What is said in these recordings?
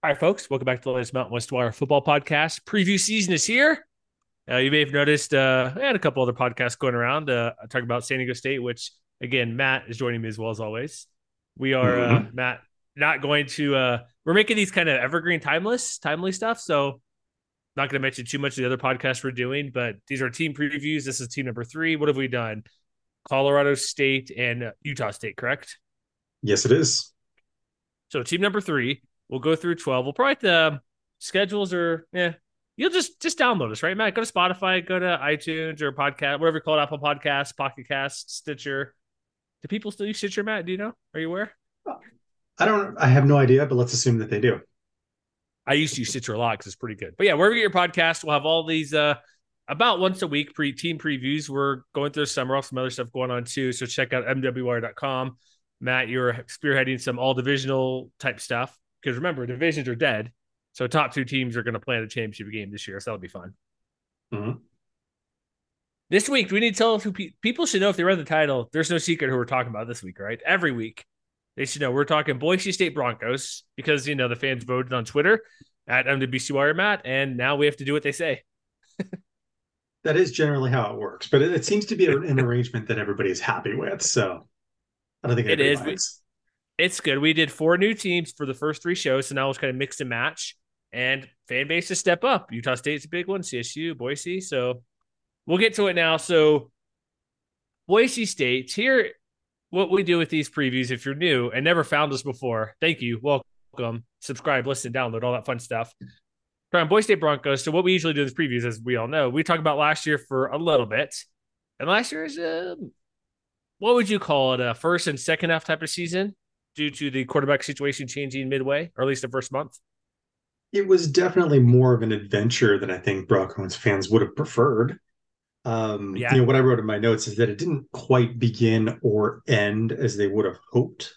All right, folks, welcome back to the latest Mountain West Wire football podcast. Preview season is here. Uh, you may have noticed uh, I had a couple other podcasts going around uh, talking about San Diego State, which again, Matt is joining me as well as always. We are uh, mm-hmm. Matt not going to. Uh, we're making these kind of evergreen, timeless, timely stuff. So, not going to mention too much of the other podcasts we're doing, but these are team previews. This is team number three. What have we done? Colorado State and Utah State, correct? Yes, it is. So, team number three We'll go through 12. We'll probably the schedules are yeah. You'll just just download us, right, Matt? Go to Spotify, go to iTunes or podcast, whatever you call it, Apple Podcasts, Pocket Cast, Stitcher. Do people still use Stitcher, Matt? Do you know? Are you aware? I don't. I have no idea, but let's assume that they do. I used to use Stitcher a lot because it's pretty good. But yeah, wherever you get your podcast, we'll have all these uh about once a week pre team previews. We're going through the summer, off some other stuff going on too. So check out mwwire.com. Matt, you're spearheading some all divisional type stuff because remember divisions are dead. So top two teams are going to play in a championship game this year, so that'll be fun. Mm-hmm. This week, we need to tell who pe- people should know if they read the title. There's no secret who we're talking about this week, right? Every week, they should know we're talking Boise State Broncos because you know the fans voted on Twitter at MWBC Wire Matt, and now we have to do what they say. that is generally how it works, but it, it seems to be an arrangement that everybody is happy with. So I don't think it is. Minds it's good. We did four new teams for the first three shows, so now it's kind of mix and match. And fan base to step up. Utah State's a big one, CSU, Boise. So we'll get to it now. So Boise State, here what we do with these previews. If you're new and never found us before, thank you. Welcome. Subscribe, listen, download, all that fun stuff. From Boise State Broncos. So what we usually do these previews, as we all know, we talk about last year for a little bit. And last year is a, what would you call it? A first and second half type of season? Due to the quarterback situation changing midway, or at least the first month? It was definitely more of an adventure than I think Broncos fans would have preferred. Um, yeah. You know, what I wrote in my notes is that it didn't quite begin or end as they would have hoped.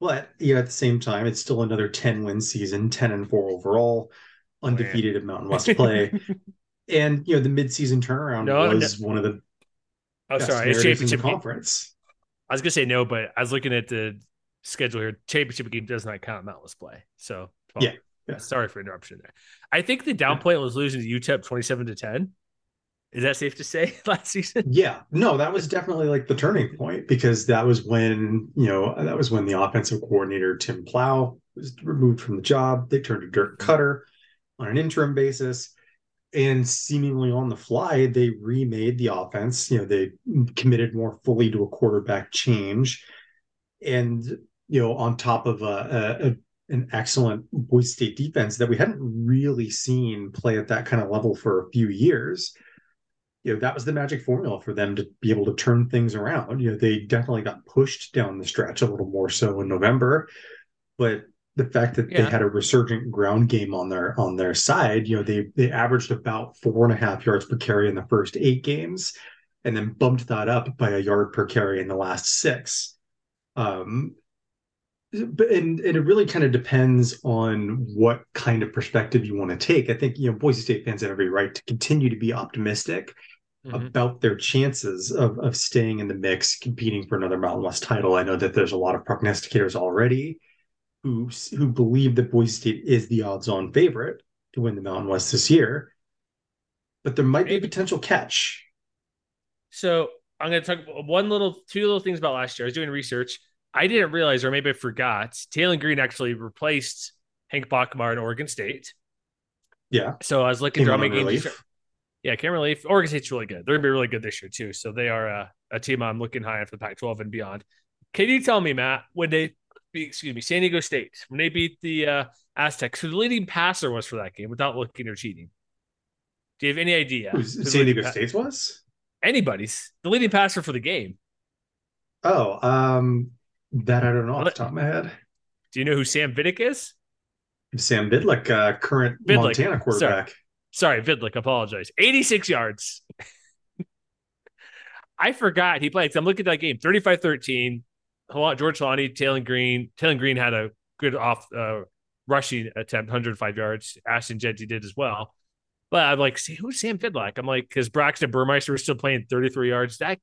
But you know, at the same time, it's still another 10 win season, 10 and 4 overall, undefeated at Mountain West play. and you know, the midseason turnaround no, was no. one of the Oh, sorry, it's championship conference. I was gonna say no, but I was looking at the schedule here. Championship game does not count Mountain West play. So well, yeah. yeah. Sorry for interruption there. I think the down point was losing to UTEP 27 to 10. Is that safe to say last season? Yeah. No, that was definitely like the turning point because that was when, you know, that was when the offensive coordinator, Tim Plough, was removed from the job. They turned to Dirk mm-hmm. Koetter on an interim basis. And seemingly on the fly, they remade the offense. You know, they committed more fully to a quarterback change. And you know, on top of a, a, an excellent Boise State defense that we hadn't really seen play at that kind of level for a few years. You know, that was the magic formula for them to be able to turn things around. You know, they definitely got pushed down the stretch a little more so in November, but the fact that yeah. they had a resurgent ground game on their on their side, you know, they they averaged about four and a half yards per carry in the first eight games, and then bumped that up by a yard per carry in the last six. Um, and, and it really kind of depends on what kind of perspective you want to take. I think you know Boise State fans have every right to continue to be optimistic mm-hmm. about their chances of of staying in the mix, competing for another Mountain West title. I know that there's a lot of prognosticators already who who believe that Boise State is the odds-on favorite to win the Mountain West this year, but there might be a potential catch. So I'm going to talk one little, two little things about last year. I was doing research I didn't realize, or maybe I forgot, Taylen Green actually replaced Hank Bachmeier in Oregon State. Yeah. So I was looking through how many games. Yeah, Cam Relief. Oregon State's really good. They're gonna be really good this year too. So they are a, a team I'm looking high on for the Pac-12 and beyond. Can you tell me, Matt, when they beat, excuse me, San Diego State, when they beat the uh, Aztecs, who the leading passer was for that game without looking or cheating? Do you have any idea? Who San Diego pa- State's was? Anybody's the leading passer for the game. Oh, um, that I don't know off the top of my head. Do you know who Sam Vidic is? Sam Bidlick, uh, current Bidlick, Montana quarterback. Sorry, Vidlick. Apologize. 86 yards. I forgot he played. I'm looking at that game 35 13. George Lonnie, Taylor Green. Taylor Green had a good off uh, rushing attempt, 105 yards. Ashton Jeanty did as well. But I'm like, see, who's Sam Vidlak? I'm like, because Braxton Burmeister was still playing 33 yards. That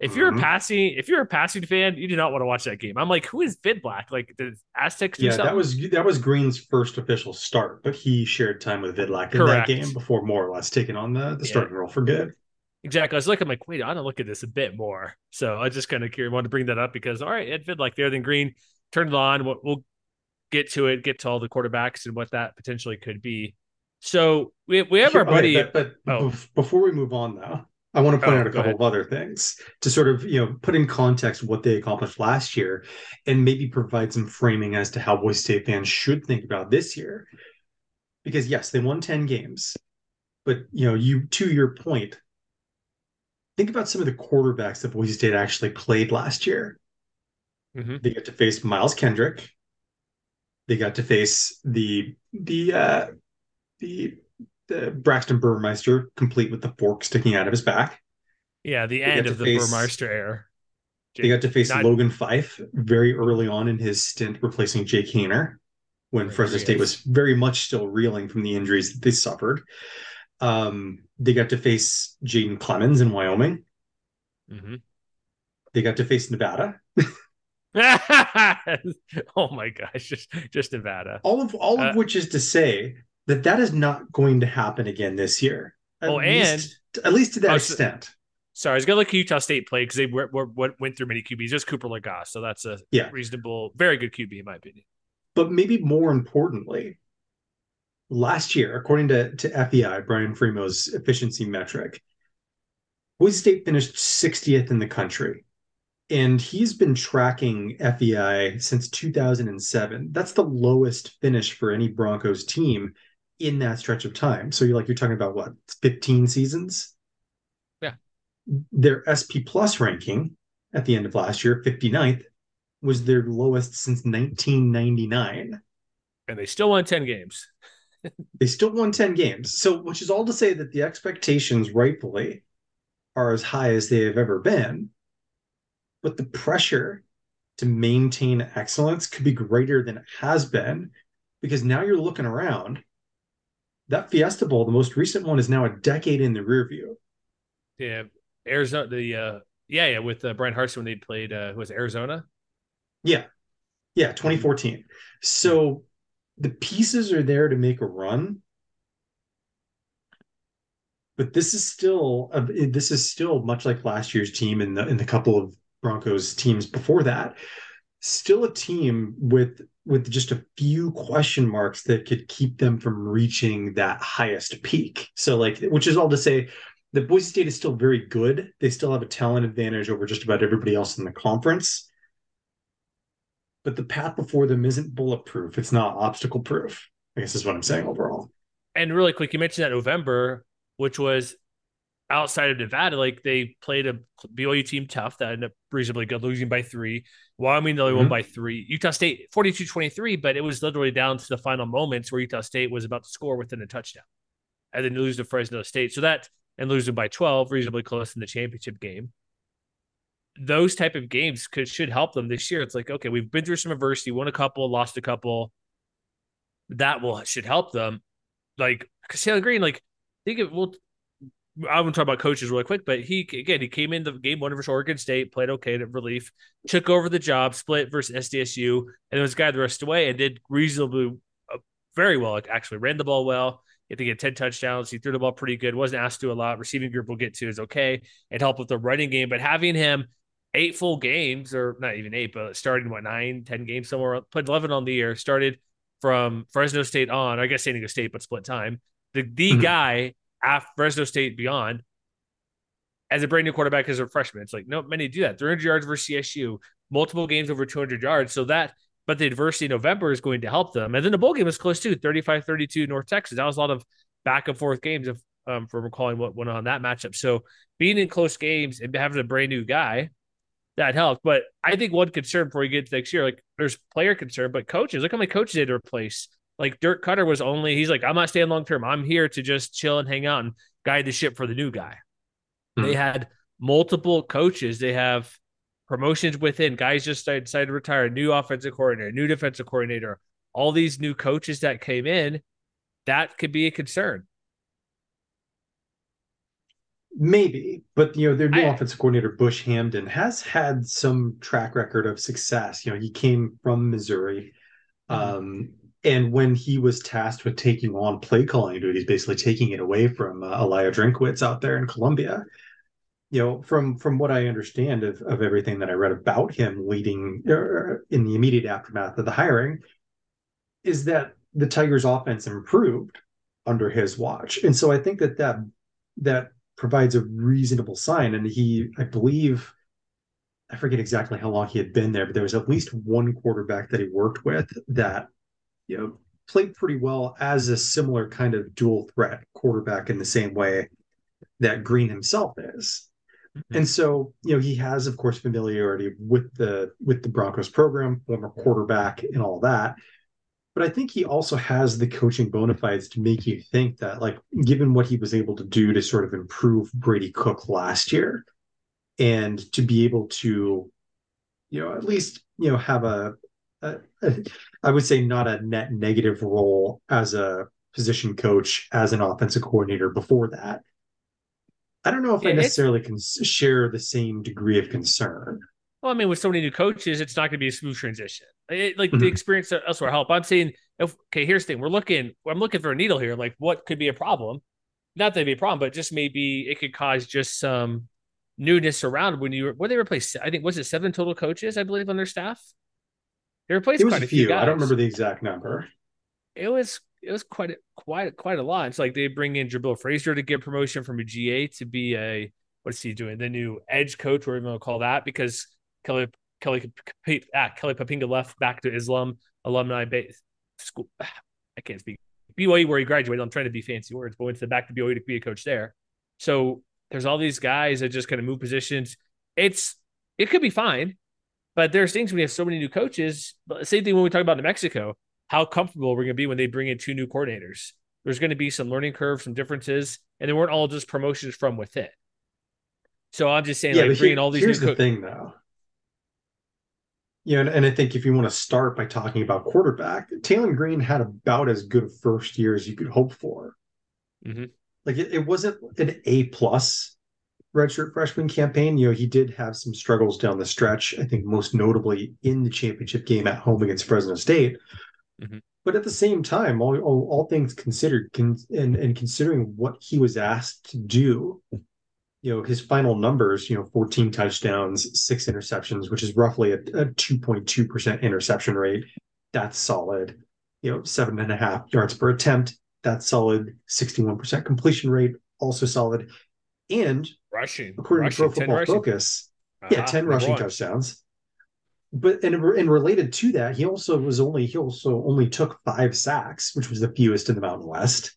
if you're Mhm. a passing, if you're a passing fan, you do not want to watch that game. I'm like, who is Vidlak? Like, did Aztecs do Yeah, something? that was that was Green's first official start, but he shared time with Vidlak in Correct. that game before more or less taking on the, the Yeah. starting role for good. Exactly. I was looking, I'm like, wait, I want to look at this a bit more. So I just kind of wanted to bring that up because, all right, Ed Vidlak there, then Green turned it on. We'll, we'll get to it, get to all the quarterbacks and what that potentially could be. So we, we have our Okay, buddy. but, but Oh. before we move on, though, I want to point Oh, out a couple ahead. of other things to sort of you know put in context what they accomplished last year, and maybe provide some framing as to how Boise State fans should think about this year. Because yes, they won ten games, but you know, you to your point, think about some of the quarterbacks that Boise State actually played last year. Mhm. They got to face Miles Kendrick. They got to face the the uh, the Braxton Burmeister, complete with the fork sticking out of his back. Yeah, the end of the face- Burmeister era. They got to face Not- Logan Fife very early on in his stint replacing Jake Haener when Fresno State was very much still reeling from the injuries that they suffered. Um, they got to face Jaden Clemens in Wyoming. Mhm. They got to face Nevada. oh my gosh, just just Nevada. All of all of Uh, which is to say that that is not going to happen again this year. At Oh, least, at least to that Oh, so- extent. Sorry, I was gonna look at Utah State play because they were, were, went went through many QBs. Just Cooper Legas, so that's a Yeah. reasonable, very good QB in my opinion. But maybe more importantly, last year, according to, to FEI, Brian Fremeau's efficiency metric, Boise State finished 60th in the country. And he's been tracking FEI since 2007. That's the lowest finish for any Broncos team in that stretch of time. So you're like, you're talking about what, 15 seasons? Yeah. Their SP plus ranking at the end of last year, 59th, was their lowest since 1999. And they still won ten games. They still won 10 games. So, which is all to say that the expectations rightfully are as high as they have ever been. But the pressure to maintain excellence could be greater than it has been because now you're looking around. That Fiesta Bowl, the most recent one, is now a decade in the rear view. Yeah, Arizona. The uh, yeah, yeah, with uh, Bryan Harsin when they played, uh, who was Arizona? Yeah. Yeah, 2014. So the pieces are there to make a run. But this is still a, this is still much like last year's team and the in the couple of Broncos teams before that. Still a team with with just a few question marks that could keep them from reaching that highest peak. So like which is all to say the Boise State is still very good. They still have a talent advantage over just about everybody else in the conference but the path before them isn't bulletproof. It's not obstacle proof. I guess is what I'm saying overall. And really quick, you mentioned that November, which was outside of Nevada, like they played a BYU team tough that ended up reasonably good, losing by three. Wyoming, they only won Mhm. by three. Utah State, 42 23, but it was literally down to the final moments where Utah State was about to score within a touchdown and then lose to Fresno State. So that, and losing by 12, reasonably close in the championship game. Those type of games could should help them this year. It's like, okay, we've been through some adversity, won a couple, lost a couple. That will should help them. Like, because Taylor Green, like, think of well, I won't talk about coaches really quick, but he again he came in the game one versus Oregon State, played okay at relief, took over the job, split versus SDSU, and it was guy the rest away and did reasonably uh, very well. Like, actually ran the ball well. I think he had 10 touchdowns. He threw the ball pretty good. Wasn't asked to do a lot. Receiving group we'll get to is okay. It helped with the running game, but having him eight full games, or not even eight, but starting what nine, ten games somewhere, put eleven on the year. Started from Fresno State on, I guess San Diego State, but split time. The the mm-hmm. guy after Fresno State beyond as a brand new quarterback as a freshman. It's like no many do that. 300 yards versus CSU, multiple games over 200 yards. So that, but the adversity in November is going to help them. And then the bowl game was close too, 35-32 North Texas. That was a lot of back and forth games if um, from recalling what went on that matchup. So being in close games and having a brand new guy, that helps. But I think one concern before we get to next year, like there's player concern, but coaches, look how many coaches they had to replace. Like Dirk Koetter was only, he's like, I'm not staying long term. I'm here to just chill and hang out and guide the ship for the new guy. Hmm. They had multiple coaches. They have promotions within. Guys just decided to retire. A new offensive coordinator, new defensive coordinator. All these new coaches that came in, that could be a concern. Maybe, but you know, their new I, offensive coordinator Bush Hamdan has had some track record of success. You know, he came from Missouri. Mm-hmm. Um, and when he was tasked with taking on play calling duties, basically taking it away from uh, Elia Drinkwitz out there in Columbia, you know, from from what I understand of, of everything that I read about him leading uh, in the immediate aftermath of the hiring, is that the Tigers' offense improved under his watch, and so I think that that that provides a reasonable sign. And he, I believe, I forget exactly how long he had been there, but there was at least one quarterback that he worked with that, you know, played pretty well as a similar kind of dual threat quarterback in the same way that Green himself is. Mm-hmm. And so, you know, he has, of course, familiarity with the with the Broncos program, former quarterback, and all that. But I think he also has the coaching bona fides to make you think that, like, given what he was able to do to sort of improve Brady Cook last year, and to be able to, you know, at least you know have a, a I would say not a net negative role as a position coach as an offensive coordinator before that I don't know if I necessarily can share the same degree of concern. Well, I mean, with so many new coaches, it's not going to be a smooth transition. It, like mm-hmm. the experience elsewhere help. I'm saying, if, okay, here's the thing: we're looking. I'm looking for a needle here. Like, what could be a problem? Not that it'd be a problem, but just maybe it could cause just some newness around when you. Were. What they replaced? I think was it seven total coaches, I believe, on their staff. They replaced quite a few. few I don't remember the exact number. It was it was quite a, quite a, quite a lot. It's like they bring in Jabil Fraser to get promotion from a GA to be a what's he doing? The new edge coach, whatever you want to call that, because Kelly Kelly ah, Kelly Poppinga left back to Islam alumni base school. I can't speak BYU where he graduated. I'm trying to be fancy words, but went to the back to BYU to be a coach there. So there's all these guys that just kind of move positions. It's it could be fine, but there's things when you have so many new coaches. Same thing when we talk about New Mexico how comfortable we're going to be when they bring in two new coordinators. There's going to be some learning curve, some differences, and they weren't all just promotions from within. So I'm just saying, yeah, like bringing here, all these. Here's the co- thing, though. Yeah, and, and I think if you want to start by talking about quarterback, Taylen Green had about as good a first year as you could hope for. Mm-hmm. Like it, it wasn't an A plus redshirt freshman campaign. You know, he did have some struggles down the stretch. I think most notably in the championship game at home against Fresno State, Mm-hmm. But at the same time, all, all, all things considered, con- and, and considering what he was asked to do, you know, his final numbers, you know, 14 touchdowns, six interceptions, which is roughly a, a 2.2% interception rate. That's solid. You know, seven and a half yards per attempt. That's solid. 61% completion rate, also solid. And rushing, according rushing, to Pro Football Focus, uh-huh. yeah, 10 rushing touchdowns but and, and related to that, he also was only he also only took five sacks, which was the fewest in the Mountain West.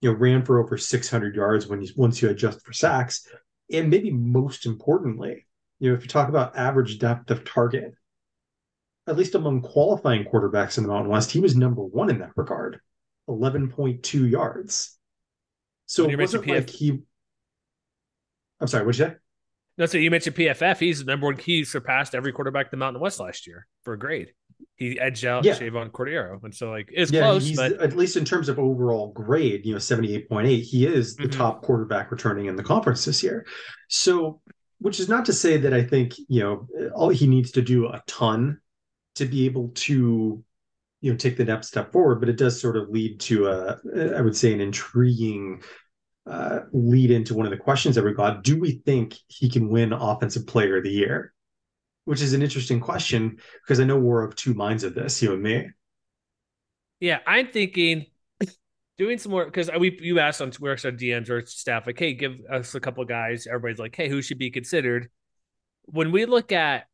You know, ran for over 600 yards when you once you adjust for sacks, and maybe most importantly, you know, if you talk about average depth of target, at least among qualifying quarterbacks in the Mountain West, he was number one in that regard, 11.2 yards. So it wasn't like he. I'm sorry, what'd you say? That's what you mentioned. PFF. He's the number one. He surpassed every quarterback in the Mountain West last year for a grade. He edged out yeah. Chevan Cordeiro, and so like it's yeah, close. but at least in terms of overall grade, you know, seventy eight point eight. He is the mm-hmm. top quarterback returning in the conference this year. So, which is not to say that I think you know all he needs to do a ton to be able to you know take the next step forward, but it does sort of lead to a I would say an intriguing uh, lead into one of the questions that we got. Do we think he can win Offensive Player of the Year? which is an interesting question because I know we're of two minds of this, you and me. Yeah, I'm thinking doing some more because we you asked on Twitter, our DMs or staff like, hey, give us a couple guys. Everybody's like, hey, who should be considered? When we look at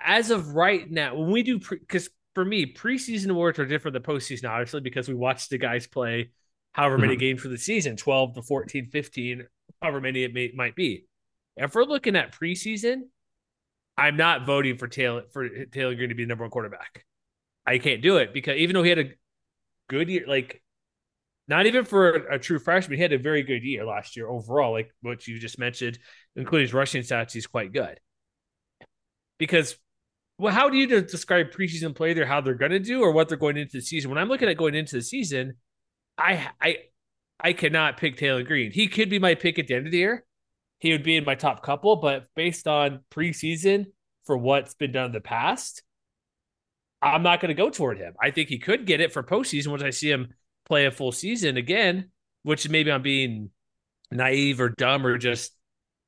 as of right now, when we do because for me, preseason awards are different than postseason, obviously, because we watch the guys play however many mm-hmm. games for the season 12 to 14, 15, however many it may, might be. If we're looking at preseason, I'm not voting for Taylor for Taylor Green to be the number one quarterback. I can't do it because even though he had a good year, like not even for a, a, true freshman, he had a very good year last year overall, like what you just mentioned, including his rushing stats, he's quite good. Because well, how do you describe preseason play there, how they're going to do or what they're going into the season? When I'm looking at going into the season, I I I cannot pick Taylor Green. He could be my pick at the end of the year. He would be in my top couple, but based on preseason for what's been done in the past, I'm not going to go toward him. I think he could get it for postseason once I see him play a full season again, which maybe I'm being naive or dumb or just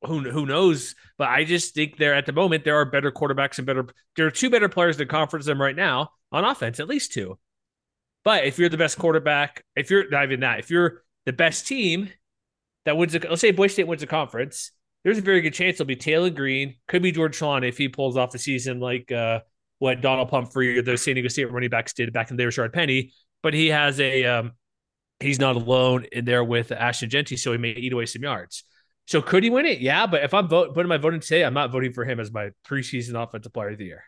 who who knows. But I just think there at the moment there are better quarterbacks and better. There are two better players in the conference than right now on offense, at least two. But if you're the best quarterback, if you're not even that, if you're the best team that wins, a, let's say Boise State wins a conference, there's a very good chance it'll be Taylor Green, could be George Sean if he pulls off the season like uh, what Donald Pumphrey or the San Diego State running backs did back in the day with Penny. But he has a um, he's not alone in there with Ashton Jeanty, so he may eat away some yards. So could he win it? Yeah, but if I'm vote, putting my voting today, I'm not voting for him as my preseason offensive player of the year.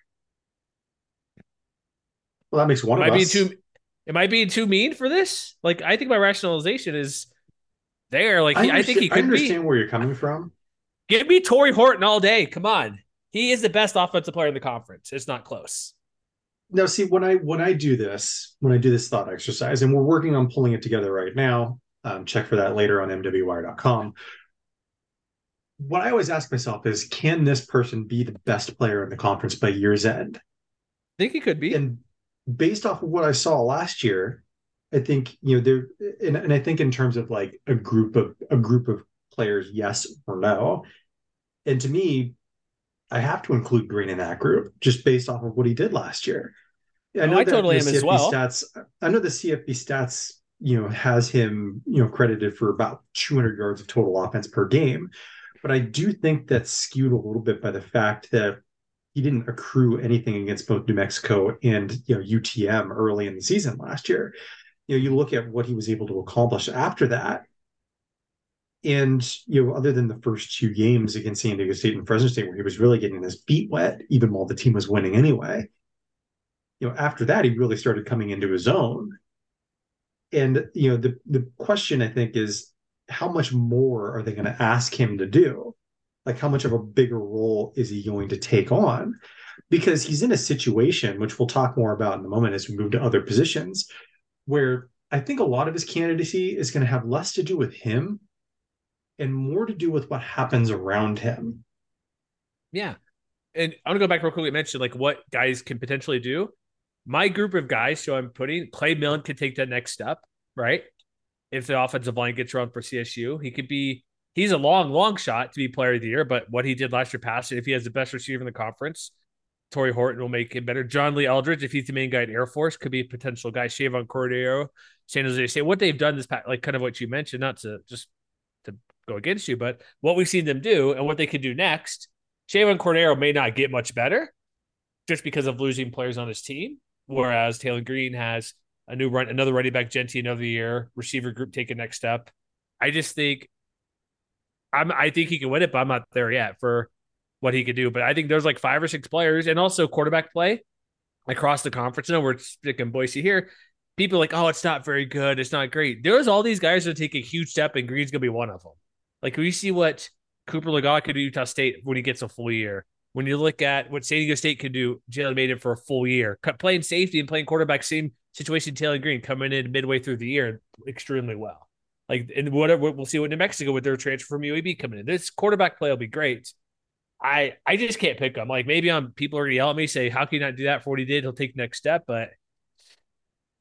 Well, that makes one Am of I us. Being too, Am I being too mean for this? Like, I think my rationalization is there. Like, I, I think he could I understand be. where you're coming from. Give me Tory Horton all day. Come on, he is the best offensive player in the conference. It's not close. Now, see when I when I do this, when I do this thought exercise, and we're working on pulling it together right now. Um, check for that later on MWWire.com. What I always ask myself is, can this person be the best player in the conference by year's end? I think he could be. And based off of what I saw last year, I think you know there, and, and I think in terms of like a group of a group of players, yes or no. And to me, I have to include Green in that group just based off of what he did last year. I know oh, I totally am as well. Stats, I know the CFB stats, you know, has him, you know, credited for about 200 yards of total offense per game, but I do think that's skewed a little bit by the fact that he didn't accrue anything against both New Mexico and you know UTM early in the season last year. You know, you look at what he was able to accomplish after that, and you know, other than the first two games against San Diego State and Fresno State, where he was really getting his feet wet, even while the team was winning anyway. You know, after that, he really started coming into his own. And you know, the the question I think is, how much more are they going to ask him to do? Like how much of a bigger role is he going to take on? Because he's in a situation which we'll talk more about in a moment as we move to other positions where i think a lot of his candidacy is going to have less to do with him and more to do with what happens around him. Yeah. And i'm going to go back real quickly and mention like what guys can potentially do. My group of guys so i'm putting clay millen could take that next step right? If the offensive line gets run for csu he could be he's a long, long shot to be player of the year. But what he did last year passing, if he has the best receiver in the conference, Tory Horton will make him better. John Lee Eldridge, if he's the main guy at Air Force, could be a potential guy. Chevan Cordeiro, San Jose State. What they've done this past, like kind of what you mentioned, not to just to go against you, but what we've seen them do and what they could do next. Chevan Cordeiro may not get much better just because of losing players on his team, whereas Taylor Green has a new run, another running back, Jeanty, another year, receiver group take a next step. I just think I'm, I think he can win it, but I'm not there yet for what he could do. But I think there's like five or six players and also quarterback play across the conference. I know we're sticking Boise here. People like, oh, it's not very good. It's not great. There's all these guys that take a huge step, and Green's gonna be one of them. Like we see what Cooper Legas could do Utah State when he gets a full year. When you look at what San Diego State could do, Jalen Mayden for a full year. Playing safety and playing quarterback, same situation. Taylor Green coming in midway through the year extremely well. Like, and whatever we'll see what New Mexico with their transfer from UAB coming in. This quarterback play will be great. I I just can't pick him. Like maybe I'm people are gonna yell at me, say, How can you not do that for what he did? He'll take the next step, but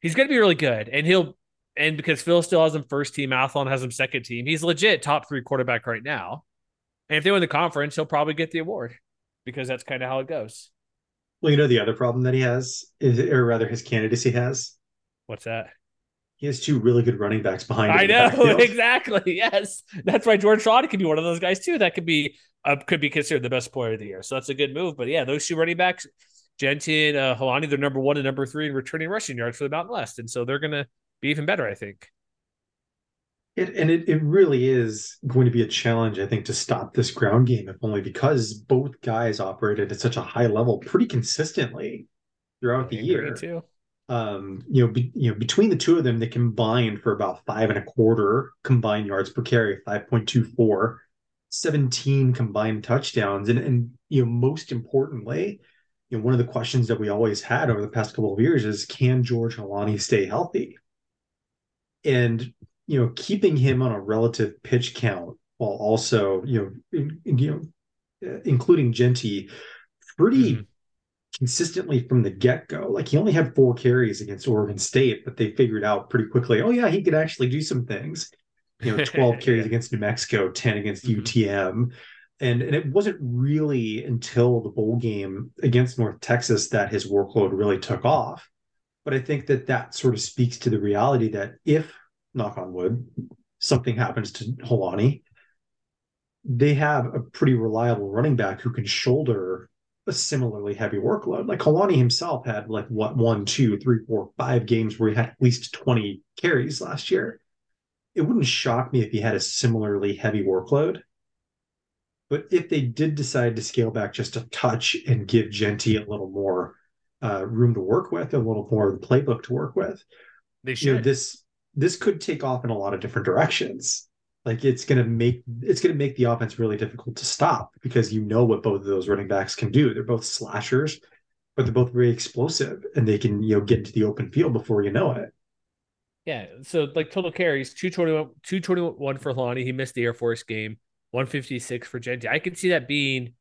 he's gonna be really good. And he'll and because Phil Steele has him first team, Athlon has him second team, he's legit top three quarterback right now. And if they win the conference, he'll probably get the award. because that's kind of how it goes. Well, you know the other problem that he has, is, or rather his candidacy has. What's that? He has two really good running backs behind him. I know exactly. Yes, that's why George Trotty could be one of those guys too. That could be uh, could be considered the best player of the year. So that's a good move. But yeah, those two running backs, Jeanty and uh, Holani, they're number one and number three in returning rushing yards for the Mountain West, and so they're gonna be even better, I think. It, and it, it really is going to be a challenge, I think, to stop this ground game, if only because both guys operated at such a high level pretty consistently throughout the year. too. Um, you know, be, you know, between the two of them, they combined for about five and a quarter combined yards per carry, 5.24, 17 combined touchdowns. And and you know, most importantly, you know, one of the questions that we always had over the past couple of years is can George Holani stay healthy? And you know, keeping him on a relative pitch count while also, you know, in, in- you know, including Jeanty, pretty Mhm. Consistently from the get-go. Like he only had four carries against Oregon State, but they figured out pretty quickly, oh yeah, he could actually do some things. You know, 12 carries Yeah. against New Mexico, 10 against Mhm. UTM. And, and it wasn't really until the bowl game against North Texas that his workload really took off. But I think that that sort of speaks to the reality that if, knock on wood, something happens to Holani, they have a pretty reliable running back who can shoulder a similarly heavy workload. Like Holani himself had like what one, two, three, four, five games where he had at least 20 carries last year. It wouldn't shock me if he had a similarly heavy workload. But if they did decide to scale back just a touch and give Jeanty a little more uh, room to work with, a little more of the playbook to work with, They you know should. this this could take off in a lot of different directions like it's going to make it's going to make the offense really difficult to stop because you know what both of those running backs can do they're both slashers but they're both very explosive and they can you know get into the open field before you know it Yeah. So like total carries, 221, 221 for Lonnie. He missed the Air Force game, 156 for Jeanty. I could see that being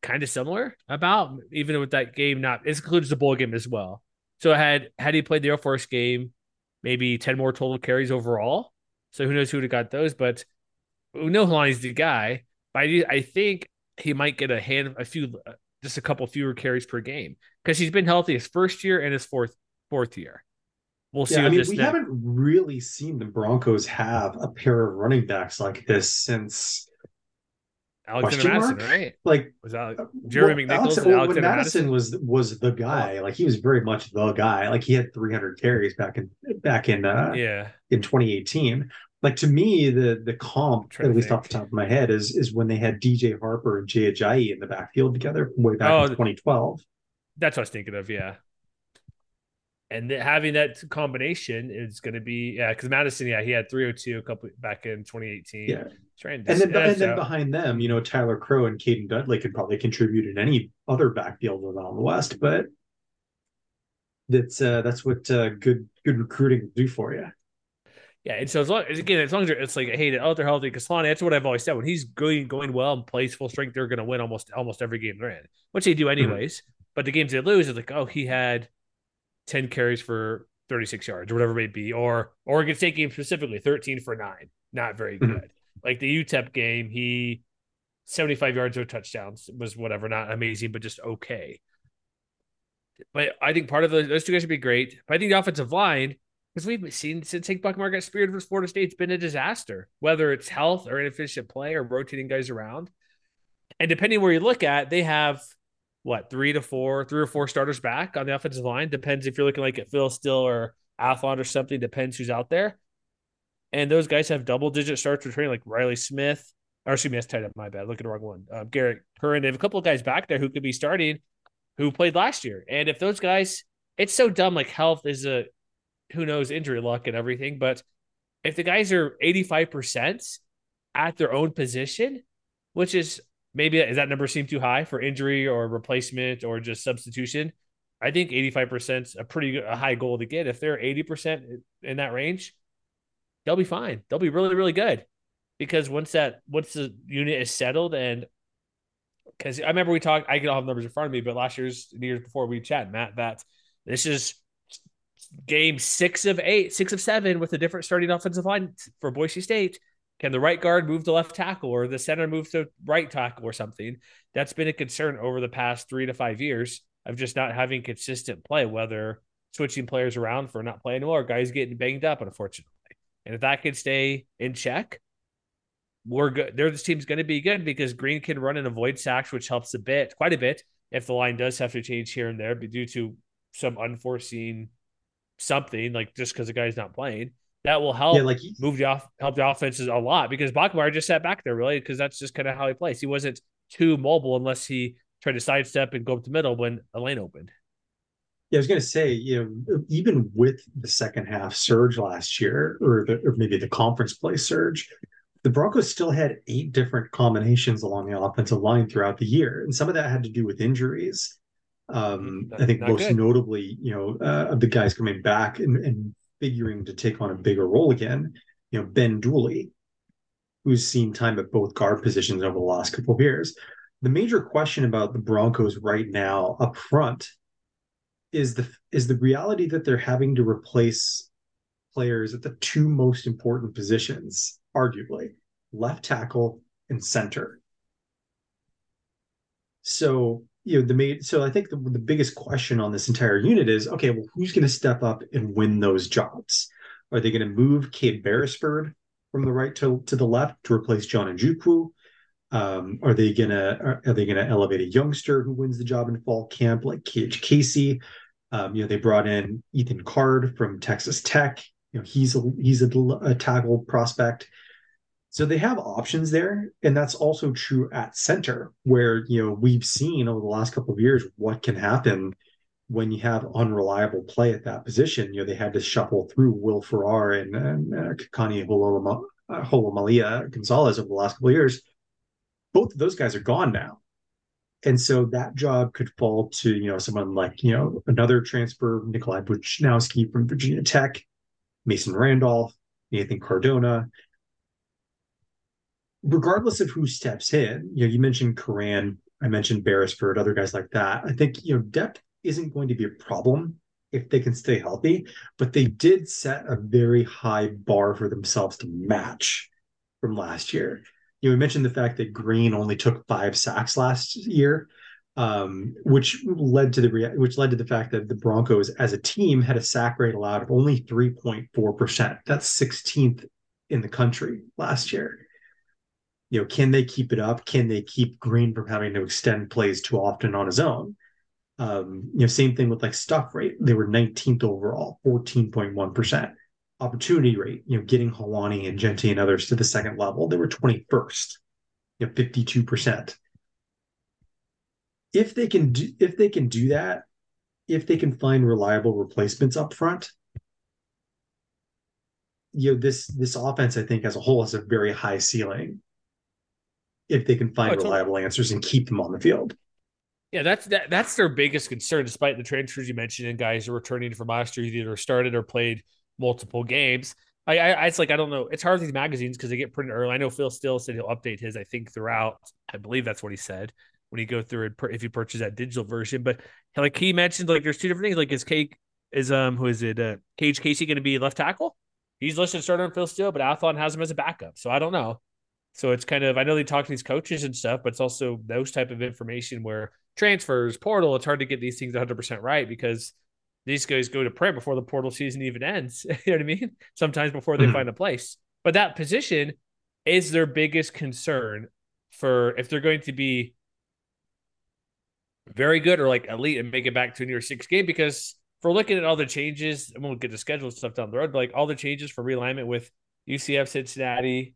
kind of similar about even with that game not it includes the bowl game as well. So had had he played the Air Force game, maybe 10 more total carries overall. So who knows who would have got those, but we know Lonnie's the guy. But I, I think he might get a hand a few just a couple fewer carries per game because he's been healthy his first year and his fourth fourth year. We'll see. yeah i mean we haven't really seen the broncos have a pair of running backs like this since Alexander Mattison, mark? right? like Was that Jeremy well, McNichols Alex- and well, when Alexander Mattison, Mattison? was was the guy like he was very much the guy like he had 300 carries back in back in uh Yeah, in 2018. Like to me, the the comp, at least off the top of my head, is is when they had DJ Harper and Jay Ajayi in the backfield together way back Oh, in 2012. that's what I was thinking of. Yeah, and having that combination is going to be yeah. Because Mattison, yeah, he had 302 a couple back in 2018. Yeah. And then, and then behind them, you know, Tyler Crow and Caden Dudley could probably contribute in any other backfield around the West, but that's uh, that's what uh, good good recruiting will do for you. Yeah, and so as long as again, as long as it's like hey, oh, they're healthy. Because Lonnie, that's what I've always said. When he's going going well and plays full strength, they're going to win almost almost every game they're in, which they do Mm-hmm. anyways. But the games they lose, it's like oh, he had ten carries for thirty six yards or whatever it may be, or Oregon State game specifically, thirteen for nine, not very Mhm. good. Like the UTEP game, he seventy five yards or touchdowns was whatever, not amazing, but just okay. But I think part of the, those two guys would be great. But I think the offensive line because we've seen since Hank Bachmeier got speared versus Florida State, it's been a disaster, whether it's health or inefficient play or rotating guys around. And depending where you look at, they have what three to four, three or four starters back on the offensive line. Depends if you're looking like at Phil Steele or Athlon or something. Depends who's out there. And those guys have double digit starts returning, like Riley Smith. Or excuse me, that's tight up. My bad. Look at the wrong one. Um, Garrett Curran. They have a couple of guys back there who could be starting, who played last year. And if those guys, it's so dumb. Like health is a who knows injury luck and everything. But if the guys are 85% at their own position, which is maybe is that number seem too high for injury or replacement or just substitution? I think 85% is a pretty good, a high goal to get. If they're 80% in that range, they'll be fine. They'll be really, really good. Because once that once the unit is settled and because I remember we talked, I don't have numbers in front of me, but last year's years before we chat, Matt, that this is game six of eight, six of seven with a different starting offensive line for Boise State. Can the right guard move to left tackle or the center move to right tackle or something? That's been a concern over the past three to five years of just not having consistent play, whether switching players around for not playing well or guys getting banged up, unfortunately. And if that can stay in check, we're good. Their team's going to be good because Green can run and avoid sacks, which helps a bit, quite a bit, if the line does have to change here and there, due to some unforeseen something, like just because the guy's not playing. That will help Yeah, like he- move the off help the offenses a lot because Bachmeier just sat back there really because that's just kind of how he plays. He wasn't too mobile unless he tried to sidestep and go up the middle when a lane opened. Yeah, I was going to say, you know, even with the second half surge last year, or, the, or maybe the conference play surge, the Broncos still had eight different combinations along the offensive line throughout the year, and some of that had to do with injuries. Um, I think Not most good. notably, you know, uh, of the guys coming back and, and figuring to take on a bigger role again. You know, Ben Dooley, who's seen time at both guard positions over the last couple of years. The major question about the Broncos right now up front is the is the reality that they're having to replace players at the two most important positions, arguably left tackle and center. So you know the main. So I think the, the biggest question on this entire unit is okay. Well, who's going to step up and win those jobs? Are they going to move Cade Beresford from the right to, to the left to replace John Ojukwu? Um, are they gonna are, are they gonna elevate a youngster who wins the job in fall camp like KH Casey? Um, you know, they brought in Ethan Card from Texas Tech. You know, he's a he's a, a tackle prospect. So they have options there, and that's also true at center, where you know we've seen over the last couple of years what can happen when you have unreliable play at that position. You know, they had to shuffle through Will Farrar and, and uh, Kakani Hololama, uh, Holomalia Gonzalez over the last couple of years. Both of those guys are gone now. And so that job could fall to, you know, someone like, you know, another transfer, Nikolai Buchnowski from Virginia Tech, Mason Randolph, Nathan Cardona. Regardless of who steps in, you know, you mentioned Curran, I mentioned Beresford, other guys like that. I think, you know, depth isn't going to be a problem if they can stay healthy, but they did set a very high bar for themselves to match from last year. You know, we mentioned the fact that Green only took five sacks last year, um, which led to the rea- which led to the fact that the Broncos, as a team, had a sack rate allowed of only three point four percent. That's 16th in the country last year. You know, can they keep it up? Can they keep Green from having to extend plays too often on his own? Um, you know, same thing with like stuff rate. They were 19th overall, 14.1% opportunity rate, you know, getting Holani and Jeanty and others to the second level, they were 21st, you know, 52%. If they can do if they can do that, if they can find reliable replacements up front, you know, this this offense, I think, as a whole has a very high ceiling if they can find Oh, totally. reliable answers and keep them on the field. Yeah, that's that, that's their biggest concern, despite the transfers you mentioned and guys are returning from last year, either started or played multiple games. I, I it's like I don't know. It's hard with these magazines because they get printed early. I know Phil Steele said he'll update his. I think throughout. I believe that's what he said when he go through it if you purchase that digital version. But like he mentioned, like there's two different things. Like is Cake is um who is it? Uh, Kage Casey going to be left tackle? He's listed starter on Phil Steele, but Athlon has him as a backup. So I don't know. So it's kind of I know they talk to these coaches and stuff, but it's also those type of information where transfers, portal, it's hard to get these things 100% right because these guys go to print before the portal season even ends. you know what I mean? Sometimes before they Mhm. find a place. But that position is their biggest concern for if they're going to be very good or like elite and make it back to a New Year's Six game because for looking at all the changes, and we'll get to schedule stuff down the road, but like all the changes for realignment with UCF Cincinnati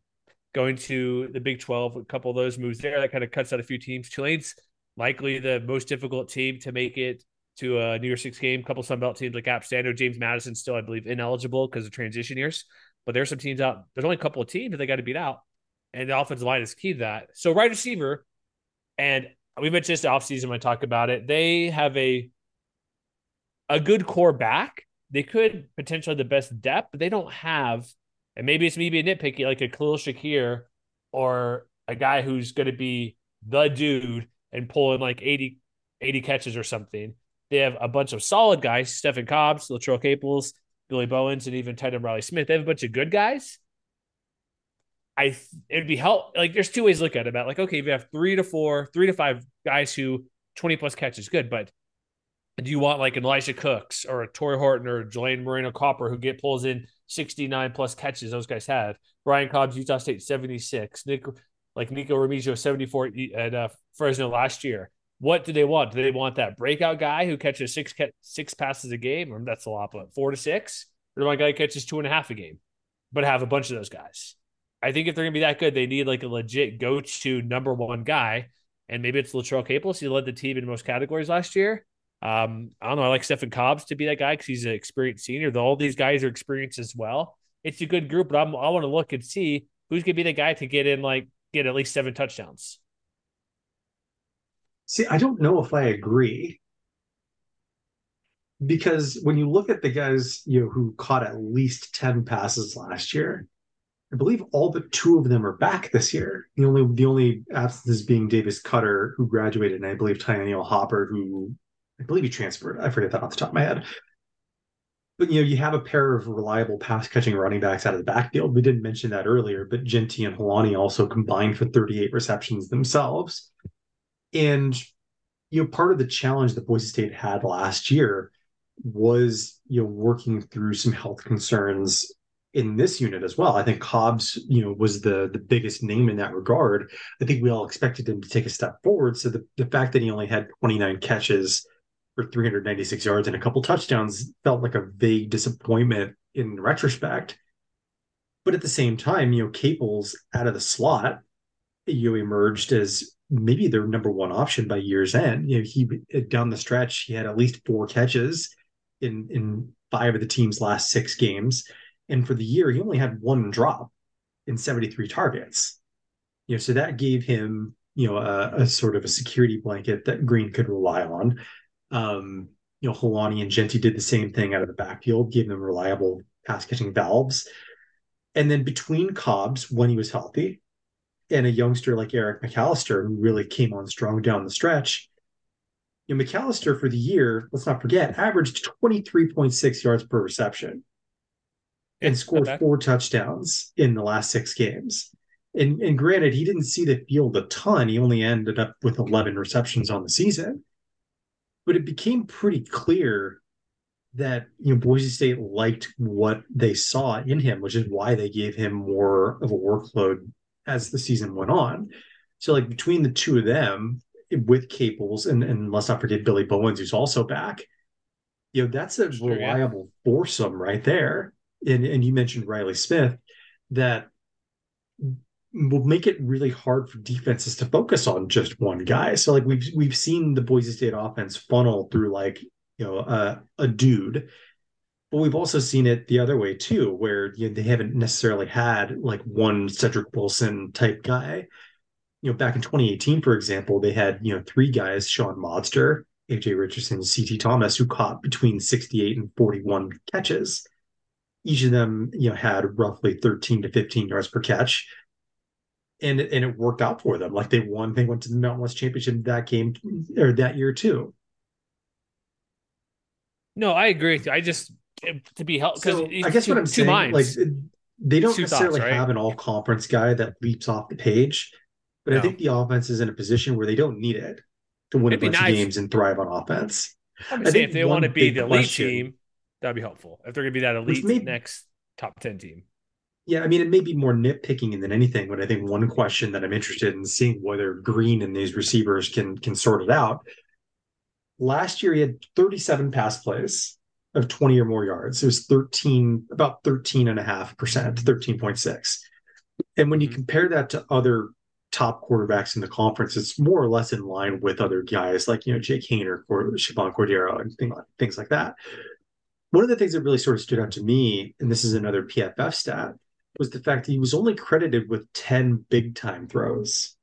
going to the Big 12, a couple of those moves there, that kind of cuts out a few teams. Tulane's likely the most difficult team to make it to a New Year's Six game. A couple Sunbelt teams like App Standard, James Madison still, I believe, ineligible because of transition years. But there's some teams out. There's only a couple of teams that they got to beat out, and the offensive line is key to that. So right receiver, and we mentioned this offseason when I talk about it. They have a a good core back. They could potentially have the best depth, but they don't have. And maybe it's me being nitpicky, like a Khalil Shakir or a guy who's going to be the dude and pulling like 80, 80 catches or something. They have a bunch of solid guys, Stefan Cobbs, Latrell Caples, Billy Bowens, and even Titan Riley Smith. They have a bunch of good guys. I it'd be help like there's two ways to look at it about like okay if you have three to four three to five guys who 20 plus catches good but do you want like an Elijah Cooks or a Tory Horton or Jalen Moreno Cropper who get pulls in 69 plus catches those guys have? Brian Cobbs Utah State 76 Nick like Nikko Remigio 74 at uh, Fresno last year. What do they want? Do they want that breakout guy who catches six six passes a game? Or that's a lot but four to six? Or I guy catches two and a half a game but have a bunch of those guys? I think if they're gonna be that good, they need like a legit go-to number one guy, and maybe it's Latrell Caples. He led the team in most categories last year. Um, I don't know. I like Stefan Cobbs to be that guy because he's an experienced senior. Though all these guys are experienced as well. It's a good group, but I'm, I want to look and see who's gonna be the guy to get in like get at least seven touchdowns. See, I don't know if I agree because when you look at the guys you know who caught at least 10 passes last year I believe all but two of them are back this year. The only the only absences being Davis Koetter who graduated, and I believe Tyneil Hopper, who I believe he transferred. I forget that off the top of my head. But you know, you have a pair of reliable pass catching running backs out of the backfield. We didn't mention that earlier, but Jeanty and Holani also combined for 38 receptions themselves. And you know, part of the challenge that Boise State had last year was you know working through some health concerns in this unit as well. I think Cobbs, you know, was the the biggest name in that regard. I think we all expected him to take a step forward. So the, the fact that he only had 29 catches for 396 yards and a couple touchdowns felt like a vague disappointment in retrospect. But at the same time, you know, Caples out of the slot, you know, emerged as maybe their number one option by year's end. You know, he down the stretch, he had at least four catches in in five of the team's last six games and for the year, he only had one drop in 73 targets. You know, so that gave him, you know, a, a sort of a security blanket that Green could rely on. Um, you know, Holani and Jeanty did the same thing out of the backfield, gave them reliable pass catching valves. And then between Cobbs, when he was healthy, and a youngster like Eric McAlister, who really came on strong down the stretch, you know, McAlister for the year, let's not forget, averaged 23.6 yards per reception and scored okay. four touchdowns in the last six games. And, and granted, he didn't see the field a ton. He only ended up with 11 receptions on the season. But it became pretty clear that you know Boise State liked what they saw in him, which is why they gave him more of a workload as the season went on. So like between the two of them, with Caples and, and let's not forget Billy Bowens, who's also back, you know, that's a sure, reliable yeah. foursome right there and, and you mentioned Riley Smith, that will make it really hard for defenses to focus on just one guy. So like we've we've seen the Boise State offense funnel through like you know a, a dude, but we've also seen it the other way too, where you know, they haven't necessarily had like one Cedric Wilson type guy. You know, back in 2018, for example, they had you know three guys: Sean Modster, AJ Richardson, CT Thomas, who caught between 68 and 41 catches each of them you know had roughly 13 to 15 yards per catch and and it worked out for them like they won they went to the mountain west championship that game or that year too no i agree with you i just to be helped because so i guess two, what i'm saying minds. like they don't two necessarily thoughts, right? have an all conference guy that leaps off the page but no. i think the offense is in a position where they don't need it to win It'd a bunch nice. of games and thrive on offense i think if they want to be the elite question, team That'd be helpful if they're going to be that elite next top 10 team. Yeah, I mean, it may be more nitpicking than anything, but I think one question that I'm interested in seeing whether Green and these receivers can can sort it out. Last year, he had 37 pass plays of 20 or more yards. It was 13, about 13 and a half percent, 13.6. And when you mm-hmm. compare that to other top quarterbacks in the conference, it's more or less in line with other guys like, you know, Jake Haener or Chevan Cordeiro and things like, things like that one of the things that really sort of stood out to me, and this is another PFF stat, was the fact that he was only credited with 10 big time throws.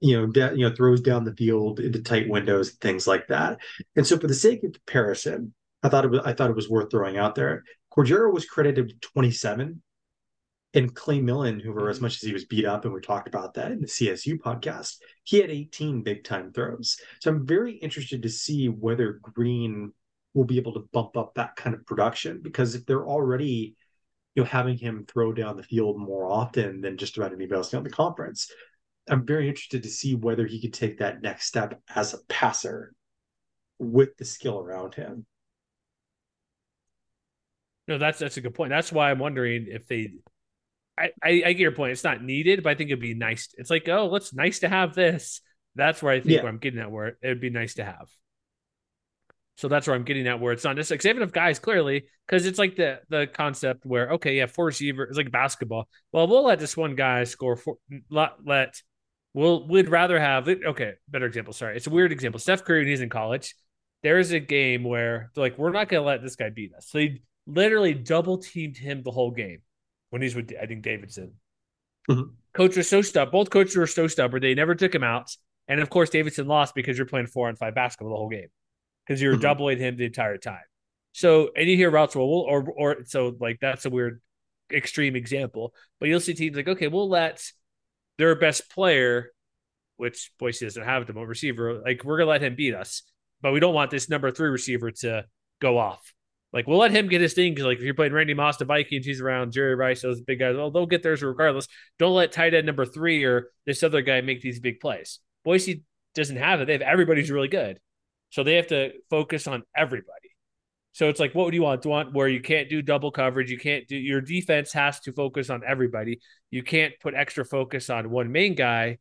You know, de- you know, throws down the field into tight windows, things like that. And so, for the sake of comparison, I thought it was I thought it was worth throwing out there. Cordeiro was credited with 27, and Clay Millen, who, were as mm-hmm. much as he was beat up, and we talked about that in the CSU podcast, he had 18 big time throws. So I'm very interested to see whether Green will be able to bump up that kind of production because if they're already you know, having him throw down the field more often than just about anybody else in the conference. I'm very interested to see whether he could take that next step as a passer with the skill around him. No, that's that's a good point. That's why I'm wondering if they. I, I, I get your point. It's not needed, but I think it'd be nice. It's like, oh, let's nice to have this. That's where I think yeah. where I'm getting at. Where it would be nice to have. So that's where I'm getting at. Where it's not just like if guys clearly because it's like the the concept where okay, yeah, four receivers like basketball. Well, we'll let this one guy score four. Let let we'll we'd rather have okay. Better example. Sorry, it's a weird example. Steph Curry when he's in college. There's a game where they're like, we're not going to let this guy beat us. So they literally double teamed him the whole game when he's with I think Davidson. Mm-hmm. Coach was so stubborn. Both coaches were so stubborn. They never took him out. And of course, Davidson lost because you're playing four on five basketball the whole game because you're mm-hmm. doubling him the entire time. So, and you hear routes well, or or so like that's a weird extreme example. But you'll see teams like, okay, we'll let their best player, which Boise doesn't have at the moment, receiver, like we're gonna let him beat us, but we don't want this number three receiver to go off. Like we'll let him get his thing because like if you're playing Randy Moss, the Vikings, he's around Jerry Rice, those big guys. Well, they'll get theirs regardless. Don't let tight end number three or this other guy make these big plays. Boise doesn't have it. They have everybody's really good, so they have to focus on everybody. So it's like, what would you want? Do you want where you can't do double coverage? You can't do your defense has to focus on everybody. You can't put extra focus on one main guy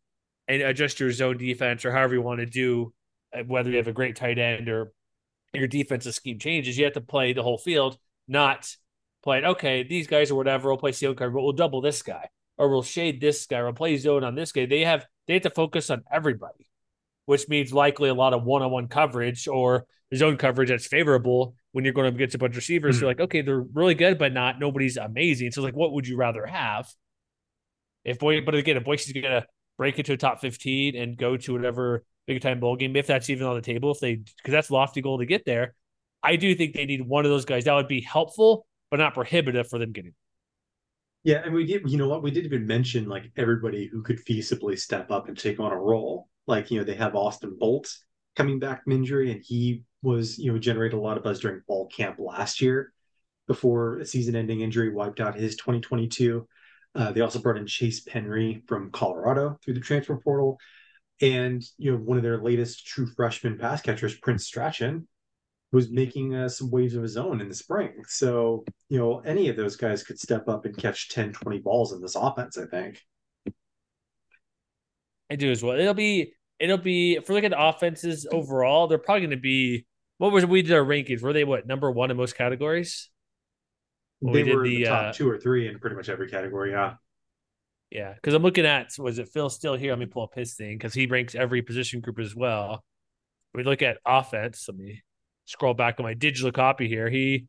and adjust your zone defense or however you want to do, uh, whether you have a great tight end or your defensive scheme changes. You have to play the whole field, not playing, okay, these guys or whatever, we'll play seal cover, but we'll double this guy or we'll shade this guy or we'll play zone on this guy. They have they have to focus on everybody, which means likely a lot of one-on-one coverage or zone coverage that's favorable when you're going to get a bunch of receivers. Mm-hmm. You're like, okay, they're really good, but not nobody's amazing. So like, what would you rather have? If boy, but again, if Boise's gonna break into a top 15 and go to whatever big time bowl game, if that's even on the table, if they because that's lofty goal to get there. I do think they need one of those guys. That would be helpful, but not prohibitive for them getting. Yeah, and we did. You know what? We did even mention like everybody who could feasibly step up and take on a role. Like you know, they have Austin Bolt coming back from injury, and he was you know generated a lot of buzz during fall camp last year before a season-ending injury wiped out his 2022. Uh, they also brought in Chase Penry from Colorado through the transfer portal. And you know, one of their latest true freshman pass catchers, Prince Strachan, was making uh, some waves of his own in the spring. So, you know, any of those guys could step up and catch 10, 20 balls in this offense, I think. I do as well. It'll be, it'll be, if we're looking at offenses overall, they're probably going to be, what was we did our rankings? Were they what, number one in most categories? they we were the, the top uh, two or three in pretty much every category. Yeah. Yeah, because I'm looking at was it Phil Steele here? Let me pull up his thing because he ranks every position group as well. We look at offense. Let me scroll back on my digital copy here. He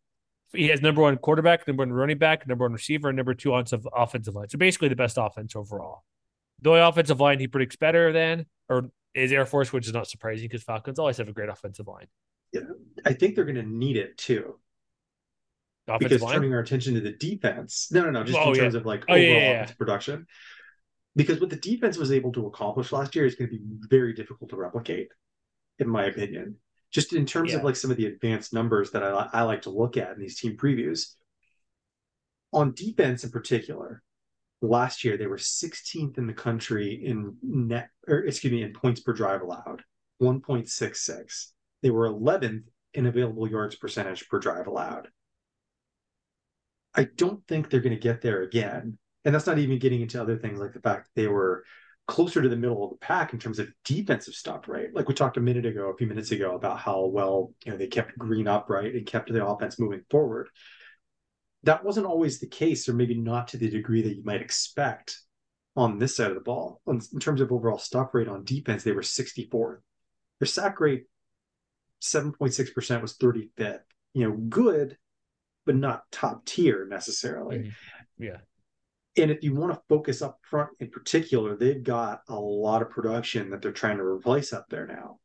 he has number one quarterback, number one running back, number one receiver, and number two on some offensive line. So basically, the best offense overall. The only offensive line he predicts better than, or is Air Force, which is not surprising because Falcons always have a great offensive line. Yeah, I think they're going to need it too because line? turning our attention to the defense. No, no, no, just oh, in terms yeah. of like oh, overall yeah, yeah, production. Because what the defense was able to accomplish last year is going to be very difficult to replicate, in my opinion. Just in terms of like some of the advanced numbers that I, I like to look at in these team previews. On defense in particular, last year they were 16th in the country in net, or excuse me, in points per drive allowed, 1.66. They were 11th in available yards percentage per drive allowed. I don't think they're going to get there again. And that's not even getting into other things like the fact that they were closer to the middle of the pack in terms of defensive stuff, right? Like we talked a minute ago, a few minutes ago, about how well you know they kept Green upright and kept the offense moving forward. That wasn't always the case, or maybe not to the degree that you might expect on this side of the ball. In terms of overall stop rate on defense, they were 64th. Their sack rate, 7.6% was 35th. You know, good, but not top tier necessarily. Mm-hmm. Yeah. And if you want to focus up front in particular, they've got a lot of production that they're trying to replace up there now.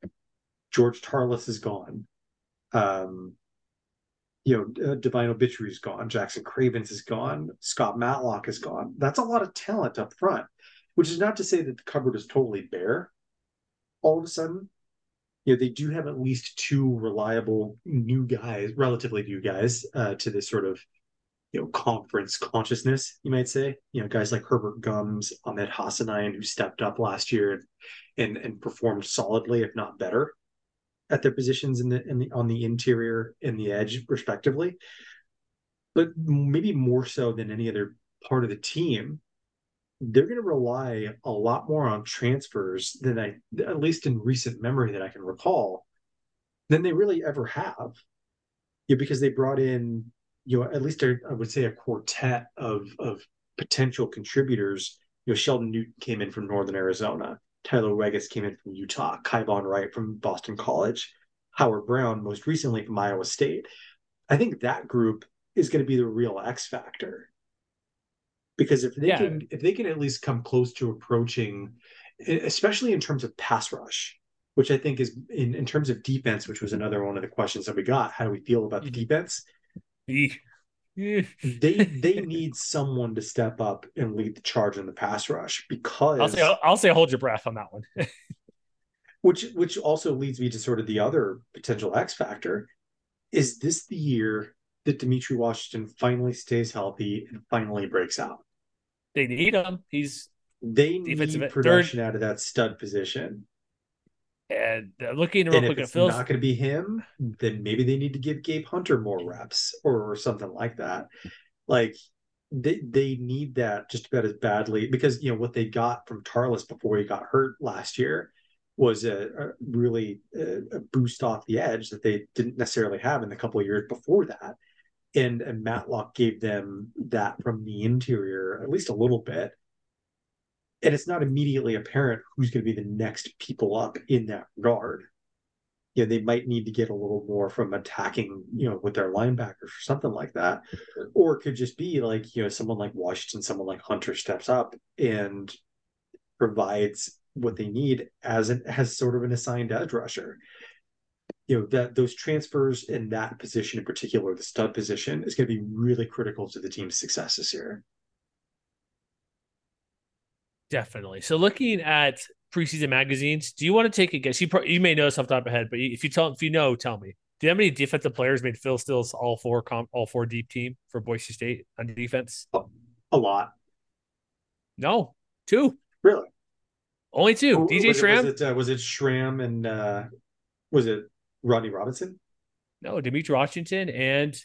George Tarlas is gone. Um, you know, uh, Divine Obichere is gone. Jackson Cravens is gone. Scott Matlock is gone. That's a lot of talent up front, which is not to say that the cupboard is totally bare all of a sudden, you know, they do have at least two reliable new guys, relatively new guys, uh, to this sort of you know, conference consciousness, you might say. You know, guys like Herbert Gums, Ahmed Hassanain, who stepped up last year and and and performed solidly, if not better, at their positions in the in the on the interior and the edge, respectively. But maybe more so than any other part of the team, they're going to rely a lot more on transfers than I, at least in recent memory that I can recall, than they really ever have. Yeah, because they brought in you know, at least a, I would say a quartet of of potential contributors. You know, Sheldon Newton came in from Northern Arizona. Tyler Weggis came in from Utah. Kyvon Wright from Boston College. Howard Brown, most recently from Iowa State. I think that group is going to be the real X factor. Because if they yeah. can, if they can at least come close to approaching, especially in terms of pass rush, which I think is in, in terms of defense, which was another one of the questions that we got. How do we feel about the mm-hmm. defense? They they need someone to step up and lead the charge in the pass rush because I'll say I'll say hold your breath on that one. which which also leads me to sort of the other potential X factor. Is this the year that Demetri Washington finally stays healthy and finally breaks out? They need him. He's they need production third. out of that stud position. And uh, looking real and quick if it's not going to be him, then maybe they need to give Gabe Hunter more reps or something like that. Like they they need that just about as badly because you know what they got from Tarlas before he got hurt last year was a, a really a, a, boost off the edge that they didn't necessarily have in the couple of years before that. And, and Matlock gave them that from the interior at least a little bit and it's not immediately apparent who's going to be the next people up in that regard. You know, they might need to get a little more from attacking, you know, with their linebackers or something like that. Or it could just be like, you know, someone like Washington, someone like Hunter steps up and provides what they need as an as sort of an assigned edge rusher. You know, that those transfers in that position in particular, the stud position, is going to be really critical to the team's success this year. Definitely. So looking at preseason magazines, do you want to take a guess? You pro- you may know this off the top of your head, but if you tell if you know, tell me. Do you have any defensive players made Phil Steele's all four comp, all four deep team for Boise State on defense? A lot. No, two. Really? Only two. Oh, DJ was Schramm. It, was, it, uh, was it Schramm and uh, was it Rodney Robinson? No, Demetri Washington and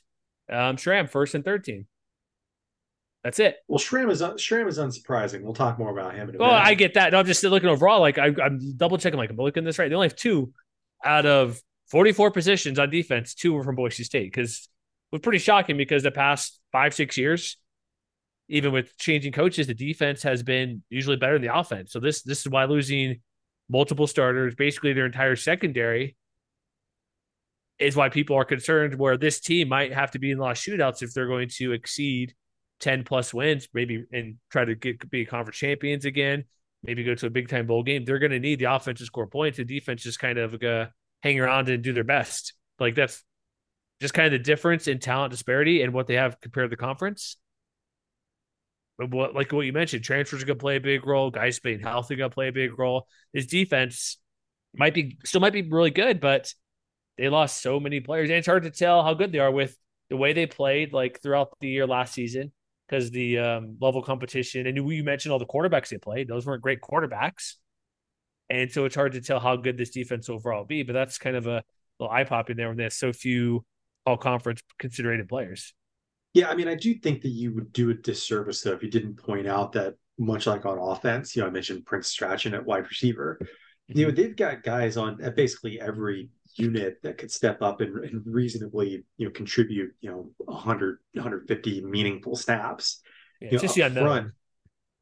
um, Schramm, first and third team. That's it. Well, Schramm is Schramm is unsurprising. We'll talk more about him. In a oh, I get that. No, I'm just looking overall. Like I, am double checking. Like I'm looking this right. They only have two out of 44 positions on defense. Two were from Boise State because it was pretty shocking because the past five six years, even with changing coaches, the defense has been usually better than the offense. So this this is why losing multiple starters, basically their entire secondary, is why people are concerned. Where this team might have to be in lost shootouts if they're going to exceed 10 plus wins, maybe and try to get be conference champions again, maybe go to a big time bowl game, they're going to need the offense to score points. The defense just kind of uh, hang around and do their best. Like that's just kind of the difference in talent disparity and what they have compared to the conference. But what, like what you mentioned, transfers are going to play a big role. Guys being healthy going to play a big role. His defense might be still might be really good, but they lost so many players, and it's hard to tell how good they are with the way they played like throughout the year last season because the um, level competition. And you mentioned all the quarterbacks they played; those weren't great quarterbacks, and so it's hard to tell how good this defense overall will be. But that's kind of a little eye popping there when there's so few all conference considered players. Yeah, I mean, I do think that you would do a disservice though if you didn't point out that much like on offense, you know, I mentioned Prince Strachan at wide receiver. Mm-hmm. You know, they've got guys on at basically every unit that could step up and, and reasonably, you know, contribute, you know, 100, 150 meaningful snaps. Yeah, you know, just up front.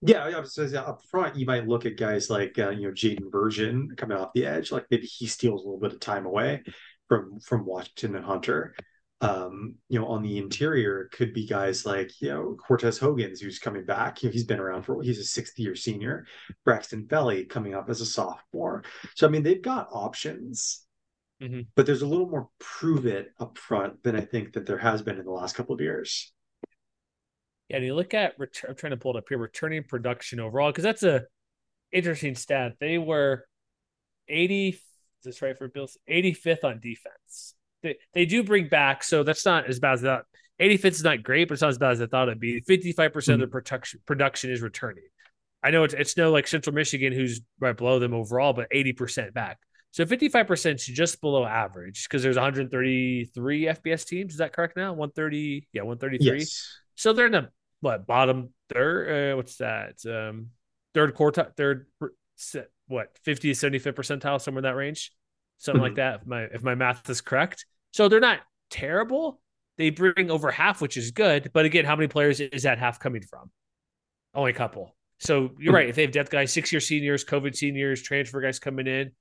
Yeah, was up front, you might look at guys like uh, you know Jaden Version coming off the edge, like maybe he steals a little bit of time away from from Washington and Hunter. Um, you know, on the interior could be guys like you know Cortez Hogans, who's coming back. You know, he's been around for he's a sixth year senior. Braxton Felly coming up as a sophomore. So I mean, they've got options Mm-hmm. But there's a little more prove it up front than I think that there has been in the last couple of years. Yeah, and you look at return, I'm trying to pull it up here, returning production overall, because that's a interesting stat. They were 80, is this right for Bills, 85th on defense. They they do bring back, so that's not as bad as that. 85th is not great, but it's not as bad as I thought it'd be. 55% of the production production is returning. I know it's it's no like Central Michigan who's right below them overall, but 80% back. So 55% is just below average because there's 133 FBS teams. Is that correct now? 130, yeah, 133. Yes. So they're in the what bottom third? Uh, what's that? Um, third quartile, third what 50 to 75 percentile, somewhere in that range, something like that. If my if my math is correct. So they're not terrible. They bring over half, which is good. But again, how many players is that half coming from? Only a couple. So you're right. If they have depth guys, six year seniors, COVID seniors, transfer guys coming in,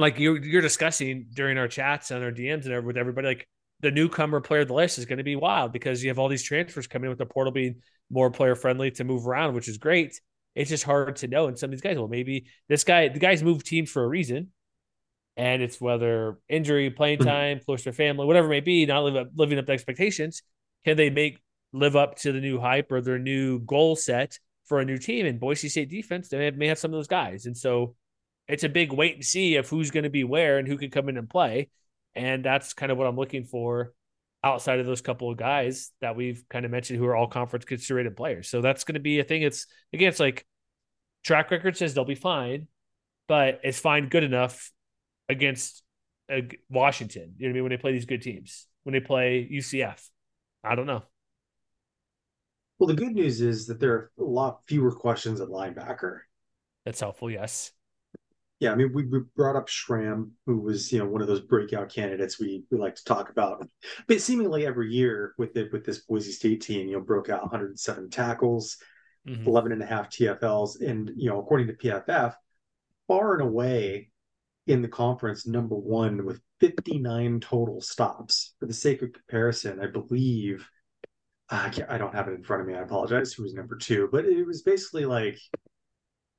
like you're you're discussing during our chats and our DMs and everything with everybody, like the newcomer player of the list is going to be wild because you have all these transfers coming in with the portal being more player friendly to move around, which is great. It's just hard to know. And some of these guys, well, maybe this guy, the guys move teams for a reason. And it's whether injury, playing mm-hmm. time, close to family, whatever it may be, not live up, living up to expectations. Can they make live up to the new hype or their new goal set for a new team? And Boise State defense, they may have some of those guys. And so it's a big wait and see of who's going to be where and who can come in and play. And that's kind of what I'm looking for outside of those couple of guys that we've kind of mentioned who are all conference considered players. So that's going to be a thing. It's again, it's like track record says they'll be fine, but it's fine good enough against uh, Washington. You know what I mean? When they play these good teams, when they play UCF, I don't know. Well, the good news is that there are a lot fewer questions at linebacker. That's helpful. Yes. Yeah, I mean, we, we brought up Schramm, who was you know one of those breakout candidates we we like to talk about. But seemingly every year with it with this Boise State team, you know, broke out 107 tackles, mm-hmm. 11 and a half TFLs, and you know, according to PFF, far and away in the conference number one with 59 total stops. For the sake of comparison, I believe I, I don't have it in front of me. I apologize. Who was number two? But it was basically like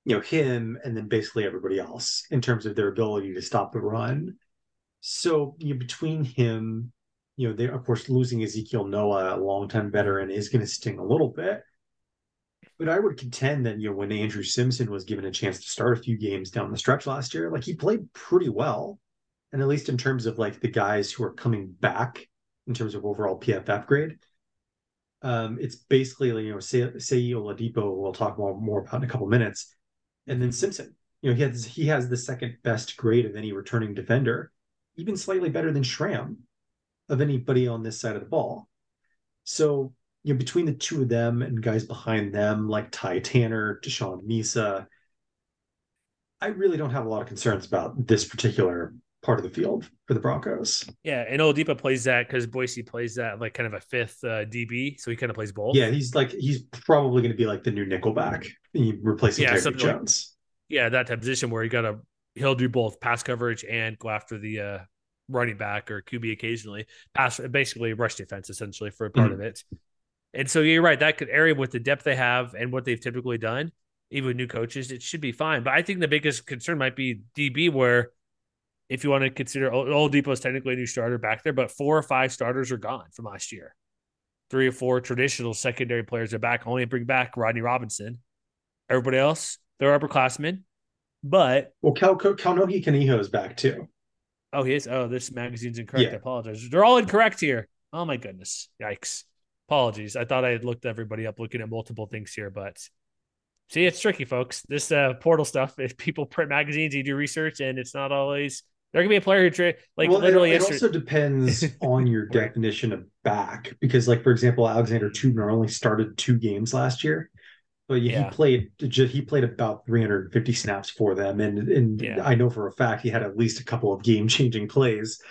you know him and then basically everybody else in terms of their ability to stop the run. So you know, between him you know they of course losing ezekiel noah a long-time veteran is going to sting a little bit. But i would contend that you know when andrew simpson was given a chance to start a few games down the stretch last year like he played pretty well. And at least in terms of like the guys who are coming back in terms of overall pff grade um, it's basically you know Seyi Oladipo we'll talk more, more about in a couple minutes and then Simpson. You know, he has he has the second best grade of any returning defender, even slightly better than Schramm of anybody on this side of the ball. So, you know, between the two of them and guys behind them like Ty Tanner, Deshaun Misa, I really don't have a lot of concerns about this particular part of the field for the Broncos. Yeah, and Oladipo plays that because Boise plays that like kind of a fifth uh, DB, so he kind of plays both. Yeah, he's like he's probably going to be like the new nickelback, replacing yeah, Terry Jones. Like, yeah, that type position where he got to he'll do both pass coverage and go after the uh, running back or QB occasionally. Pass basically rush defense essentially for a part mm-hmm. of it. And so you're right, that could area with the depth they have and what they've typically done, even with new coaches, it should be fine. But I think the biggest concern might be DB where if you want to consider Oladipo is technically a new starter back there, but four or five starters are gone from last year. Three or four traditional secondary players are back. Only bring back Rodney Robinson. Everybody else, they're upperclassmen. But well, Cal Kaonohi Kaniho is back too. Oh, he is. Oh, this magazine's incorrect. Yeah. I apologize. They're all incorrect here. Oh my goodness. Yikes. Apologies. I thought I had looked everybody up looking at multiple things here, but see, it's tricky, folks. This uh, portal stuff. If people print magazines, you do research, and it's not always there can be a player who tra- like well, literally. It, it also depends on your definition of back, because like for example, Alexander Teubner only started two games last year, but yeah. he played he played about 350 snaps for them, and and yeah. I know for a fact he had at least a couple of game changing plays.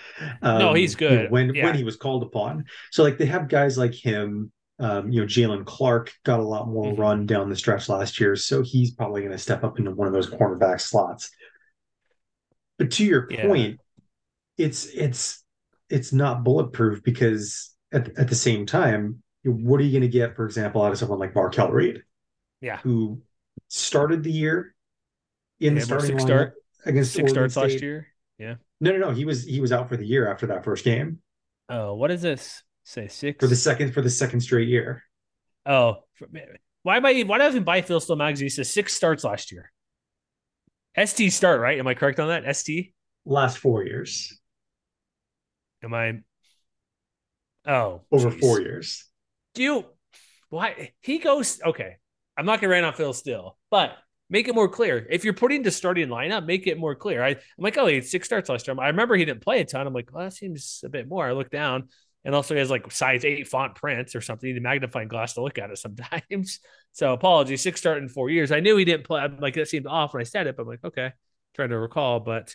Um, no, he's good you know, when yeah. when he was called upon. So like they have guys like him. Um, you know, Jalen Clark got a lot more mm-hmm. run down the stretch last year, so he's probably going to step up into one of those cornerback slots. But to your yeah. point, it's it's it's not bulletproof because at, at the same time, what are you going to get, for example, out of someone like Markel Reed? Yeah, who started the year in yeah, the starting start against six Oregon starts State. last year. Yeah. No, no, no. He was he was out for the year after that first game. Oh, what is this? Say six for the second for the second straight year. Oh, why am I? Why doesn't my Phil Steele magazine says six starts last year? ST start, right? Am I correct on that? ST? Last four years. Am I? Oh, over geez. four years. Do you? Why he goes? Okay, I'm not gonna rant on Phil Steele, but make it more clear. If you're putting the starting lineup, make it more clear. I, am like, oh, he had six starts last time. I remember he didn't play a ton. I'm like, well, that seems a bit more. I look down, and also he has like size eight font print or something. You need a magnifying glass to look at it sometimes. so apologies, six start in four years. I knew he didn't play. I'm like that seemed off when I said it, but I'm like, okay, trying to recall, but.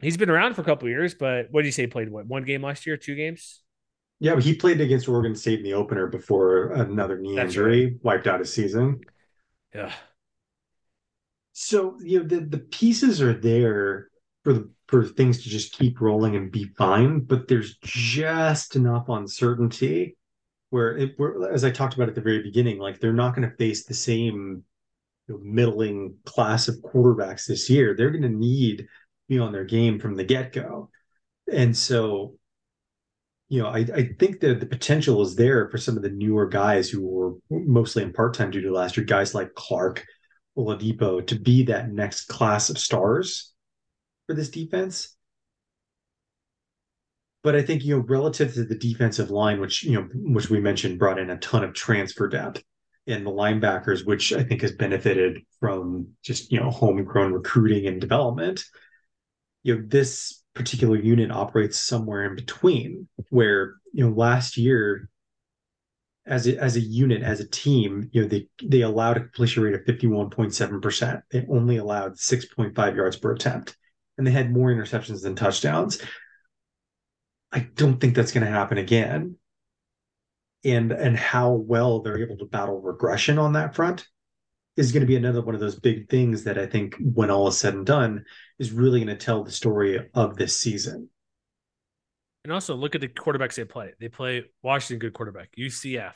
He's been around for a couple years, but what did you say? He Played what one game last year, two games? Yeah, but he played against Oregon State in the opener before another knee That's injury right. wiped out his season. Yeah, So you know the the pieces are there for the for things to just keep rolling and be fine, but there's just enough uncertainty where it where, as I talked about at the very beginning, like they're not going to face the same you know, middling class of quarterbacks this year. They're going to need be on their game from the get go, and so you know, I, I think that the potential is there for some of the newer guys who were mostly in part time due to last year, guys like Clark, Oladipo, to be that next class of stars for this defense. But I think, you know, relative to the defensive line, which, you know, which we mentioned brought in a ton of transfer depth and the linebackers, which I think has benefited from just, you know, homegrown recruiting and development. You know, this particular unit operates somewhere in between where you know last year as a, as a unit as a team you know they they allowed a completion rate of 51.7% they only allowed 6.5 yards per attempt and they had more interceptions than touchdowns i don't think that's going to happen again and and how well they're able to battle regression on that front is going to be another one of those big things that I think, when all is said and done, is really going to tell the story of this season. and also look at the quarterbacks they play. They play Washington, good quarterback, UCF,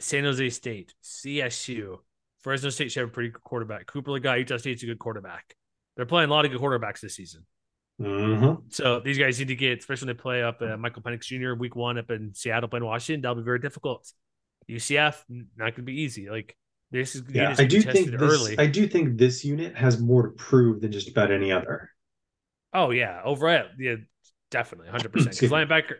San Jose State, CSU, Fresno State should have a pretty good quarterback. Cooper Legas, Utah State's a good quarterback. They're playing a lot of good quarterbacks this season. Mm-hmm. So these guys need to get, especially when they play up uh, Michael Penix Jr. week one up in Seattle playing Washington. That'll be very difficult. UCF not going to be easy. Like this is Yeah, I do think this, early. I do think this unit has more to prove than just about any other. Oh yeah, overall, yeah, definitely, hundred percent. Because linebacker,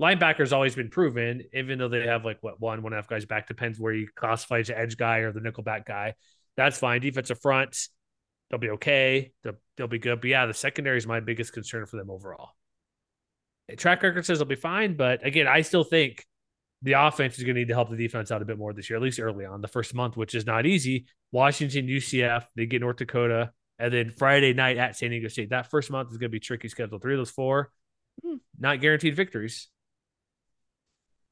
linebackers always been proven, even though they have like what one, one and a half guys back. Depends where you classify as edge guy or the nickel back guy. That's fine. Defensive front, they'll be okay. They'll, they'll be good. But yeah, the secondary is my biggest concern for them overall. The track record says they'll be fine, but again, I still think the offense is going to need to help the defense out a bit more this year, at least early on, the first month, which is not easy. Washington, UCF, they get North Dakota, and then Friday night at San Diego State. That first month is going to be tricky schedule. Three of those four, hmm, not guaranteed victories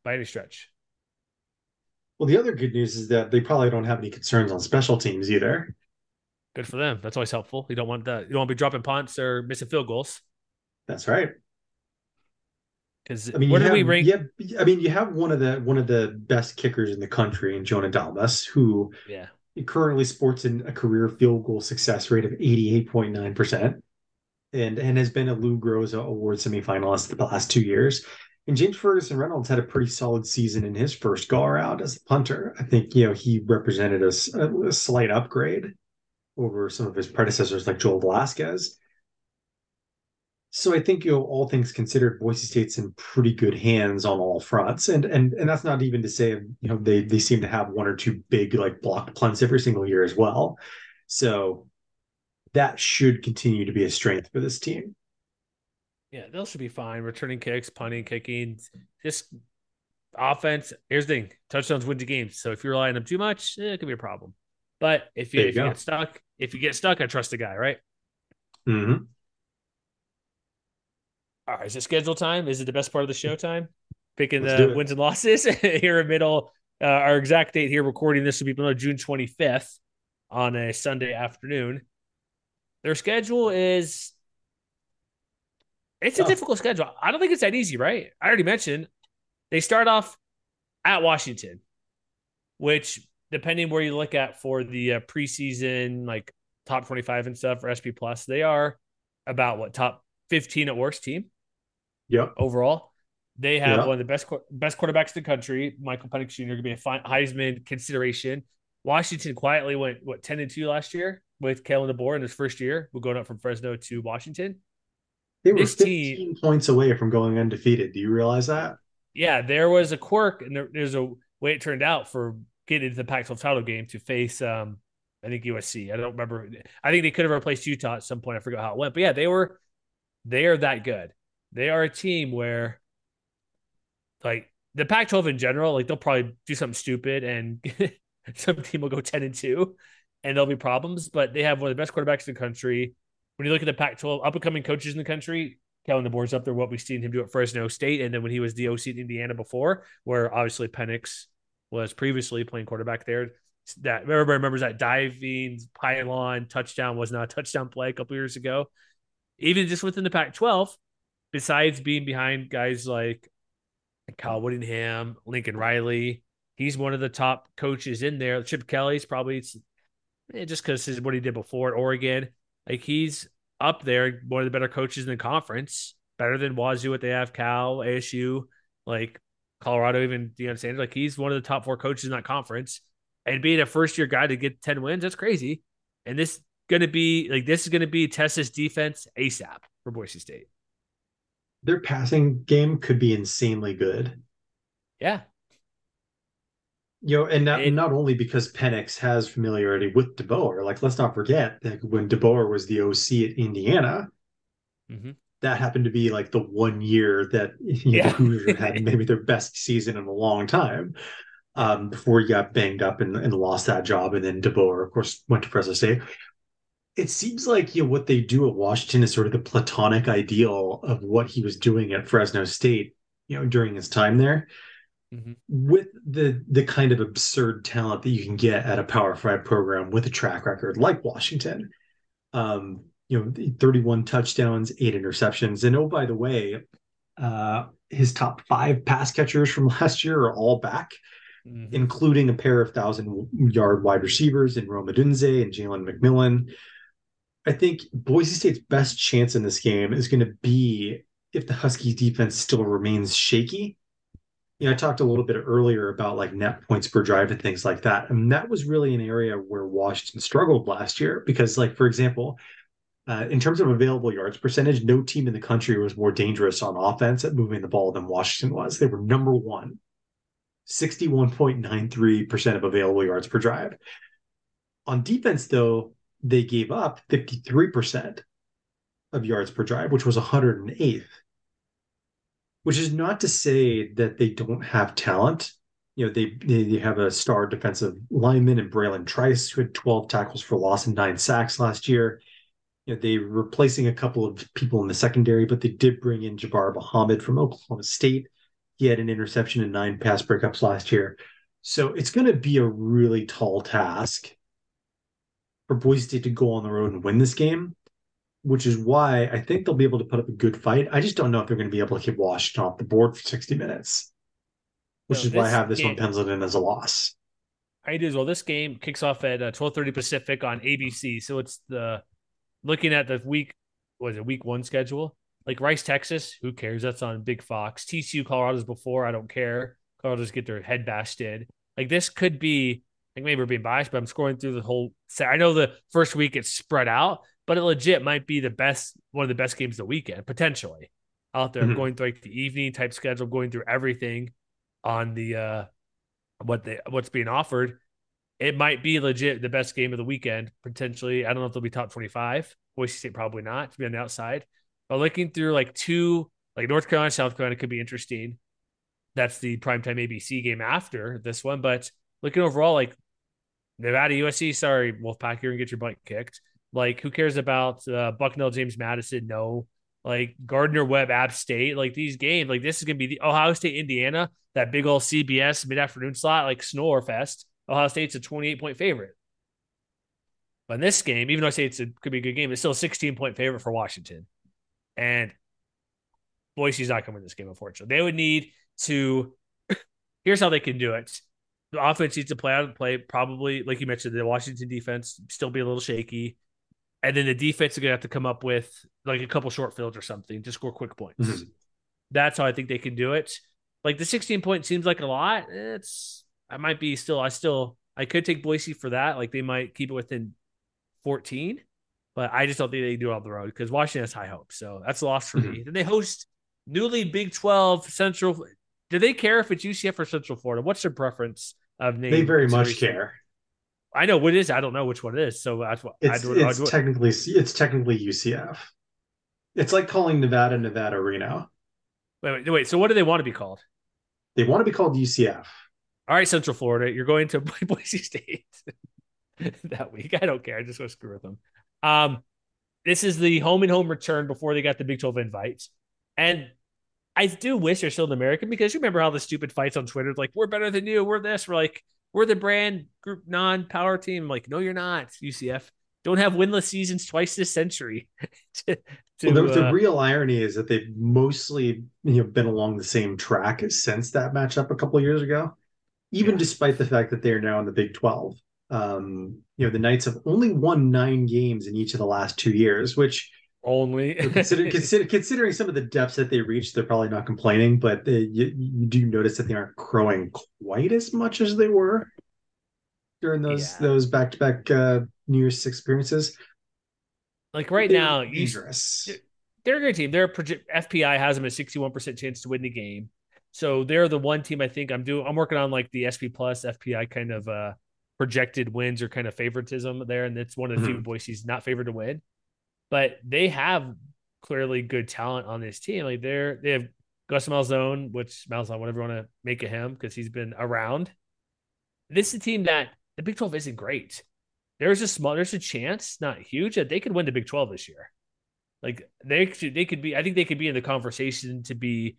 by any stretch. Well, the other good news is that they probably don't have any concerns on special teams either. Good for them. That's always helpful. You don't want that. You don't want to be dropping punts or missing field goals. That's right. Because I mean, where do have, we rank? Yeah, I mean, you have one of the one of the best kickers in the country in Jonah Dalmas, who Yeah. currently sports in a career field goal success rate of eighty eight point nine percent, and and has been a Lou Groza Award semifinalist the last two years. And James Ferguson Reynolds had a pretty solid season in his first go around as a punter. I think you know he represented a slight upgrade over some of his predecessors like Joel Velasquez. So I think you know all things considered, Boise State's in pretty good hands on all fronts, and and and that's not even to say you know they they seem to have one or two big like blocked punts every single year as well. So that should continue to be a strength for this team. Yeah, those should be fine. Returning kicks, punting, kicking, just offense. Here's the thing: touchdowns win the games. So if you rely on them too much, eh, it could be a problem. But if you, you if you get stuck, if you get stuck, I trust the guy, right? Mm-hmm. All right, is it schedule time? Is it the best part of the show time? Picking Let's the wins and losses here in middle. Uh, our exact date here, recording this will be below June 25th on a Sunday afternoon. Their schedule is it's a Tough. difficult schedule. I don't think it's that easy, right? I already mentioned they start off at Washington, which depending where you look at for the uh, preseason, like top 25 and stuff for SP Plus, they are about what top 15 at worst team Yeah. overall. They have Yeah. one of the best best quarterbacks in the country. Michael Penix Jr. going to be a Heisman consideration. Washington quietly went what ten and two last year with Kalen DeBoer in his first year. We're going up from Fresno to Washington. They were This 15 team- points away from going undefeated. Do you realize that? yeah, there was a quirk, and there, there's a way it turned out for getting into the Pac-12 title game to face, um, I think USC. I don't remember. I think they could have replaced Utah at some point. I forgot how it went, but yeah, they were. They are that good. They are a team where, like the Pac-12 in general, like they'll probably do something stupid, and some team will go ten and two, and there'll be problems. But they have one of the best quarterbacks in the country. When you look at the Pac-12 up and coming coaches in the country, Kalen DeBoer's up there. What we've seen him do at Fresno State, and then when he was the OC in Indiana before, where obviously Penix was previously playing quarterback there. That everybody remembers that diving pylon touchdown was not a touchdown play a couple years ago. Even just within the Pac-12, besides being behind guys like Kyle Whittingham, Lincoln Riley, he's one of the top coaches in there. Chip Kelly's probably eh, just because is what he did before at Oregon. Like he's up there, one of the better coaches in the conference, better than Wazoo. What they have, Cal, ASU, like Colorado, even Deion Sanders. Like he's one of the top four coaches in that conference, and being a first year guy to get ten wins, that's crazy. And this going to be like this is going to be Texas defense ASAP for Boise State. Their passing game could be insanely good. Yeah, you know, and not, it, not only because Penix has familiarity with DeBoer, like let's not forget that when DeBoer was the OC at Indiana, mm-hmm. That happened to be like the one year that yeah. know, had maybe their best season in a long time um, before he got banged up and, and lost that job. And then DeBoer, of course, went to Fresno State. It seems like you know what they do at Washington is sort of the platonic ideal of what he was doing at Fresno State, you know, during his time there mm-hmm. with the the kind of absurd talent that you can get at a Power Five program with a track record like Washington. Um, you know, 31 touchdowns, eight interceptions, and oh by the way, uh, his top five pass catchers from last year are all back. Mm-hmm. including a pair of thousand yard wide receivers in Rome Odunze and Jalen McMillan. I think Boise State's best chance in this game is going to be if the Huskies defense still remains shaky you know, I talked a little bit earlier about like net points per drive and things like that. And that was really an area where Washington struggled last year because, like, for example, uh, in terms of available yards percentage, no team in the country was more dangerous on offense at moving the ball than Washington was. They were number one, 61.93% of available yards per drive. On defense, though, they gave up 53% of yards per drive, which was 108th which is not to say that they don't have talent. You know, they they have a star defensive lineman in Bralen Trice who had 12 tackles for loss and nine sacks last year. You know, they were replacing a couple of people in the secondary, but they did bring in Jabbar Muhammad from Oklahoma State. He had an interception and nine pass breakups last year. So it's going to be a really tall task for Boise State to go on the road and win this game which is why I think they'll be able to put up a good fight. I just don't know if they're going to be able to keep Washington off the board for 60 minutes, which is why I have this game, one penciled in as a loss. I do as well. This game kicks off at 12:30 uh, Pacific on ABC, so it's the looking at the week was it week one schedule like Rice, Texas. Who cares? That's on Big Fox. TCU, Colorado's before. I don't care. Colorado's get their head bashed in. Like this could be. like maybe we're being biased, but I'm scrolling through the whole set. I know the first week it's spread out, but it legit might be the best one of the best games of the weekend potentially out there mm-hmm. going through like the evening type schedule going through everything on the uh what they what's being offered it might be legit the best game of the weekend potentially i don't know if they'll be top 25 boise state probably not to be on the outside but looking through like two like north carolina south carolina could be interesting that's the primetime abc game after this one but looking overall like nevada usc sorry wolfpack you're gonna get your butt kicked like, who cares about uh, Bucknell, James Madison? No. Like Gardner Webb, App State, like these games, like this is gonna be the Ohio State, Indiana, that big old CBS mid afternoon slot, like snore fest. Ohio State's a 28 point favorite. But in this game, even though I say it's a could be a good game, it's still a 16 point favorite for Washington. And Boise's not coming to this game, unfortunately. They would need to. Here's how they can do it. The offense needs to play out and play. Probably, like you mentioned, the Washington defense still be a little shaky and then the defense is gonna have to come up with like a couple short fields or something to score quick points. Mm-hmm. That's how I think they can do it. Like the 16 point seems like a lot. It's I might be still I still I could take Boise for that. Like they might keep it within 14, but I just don't think they do it on the road because Washington has high hopes. So that's a loss for mm-hmm. me. Then they host newly Big 12 Central do they care if it's UCF or Central Florida? What's their preference of name? They very much care. I know what it is. I don't know which one it is. So that's what it's, I'd, it's I'd, technically it's technically UCF. It's like calling Nevada Nevada Reno. Wait, wait, wait. So what do they want to be called? They want to be called UCF. All right, Central Florida, you're going to Boise State that week. I don't care. I just want to screw with them. Um, this is the home and home return before they got the Big 12 invites. And I do wish they're still in American because you remember how the stupid fights on Twitter, like, we're better than you. We're this. We're like, we're the brand group non power team. I'm like, no, you're not, UCF. Don't have winless seasons twice this century. to, to, well, the, uh, the, real irony is that they've mostly you know been along the same track since that matchup a couple years ago, even yeah. despite the fact that they are now in the Big 12. Um, you know, the Knights have only won nine games in each of the last two years, which only consider, consider, considering some of the depths that they reached, they're probably not complaining. But you, you, do notice that they aren't growing quite as much as they were during those yeah. those back to back New Year's experiences. Like right they're now, dangerous. You, they're a great team. They're project, FPI has them a sixty one percent chance to win the game. So they're the one team I think I'm doing. I'm working on like the SP plus FPI kind of uh projected wins or kind of favoritism there, and it's one of the mm-hmm. few Boise's not favored to win but they have clearly good talent on this team. Like they're they have Gus Malzahn, which Malzahn, whatever you want to make of him, because he's been around. This is a team that the Big 12 isn't great. There's a small, there's a chance, not huge, that they could win the Big 12 this year. Like they could, they could be. I think they could be in the conversation to be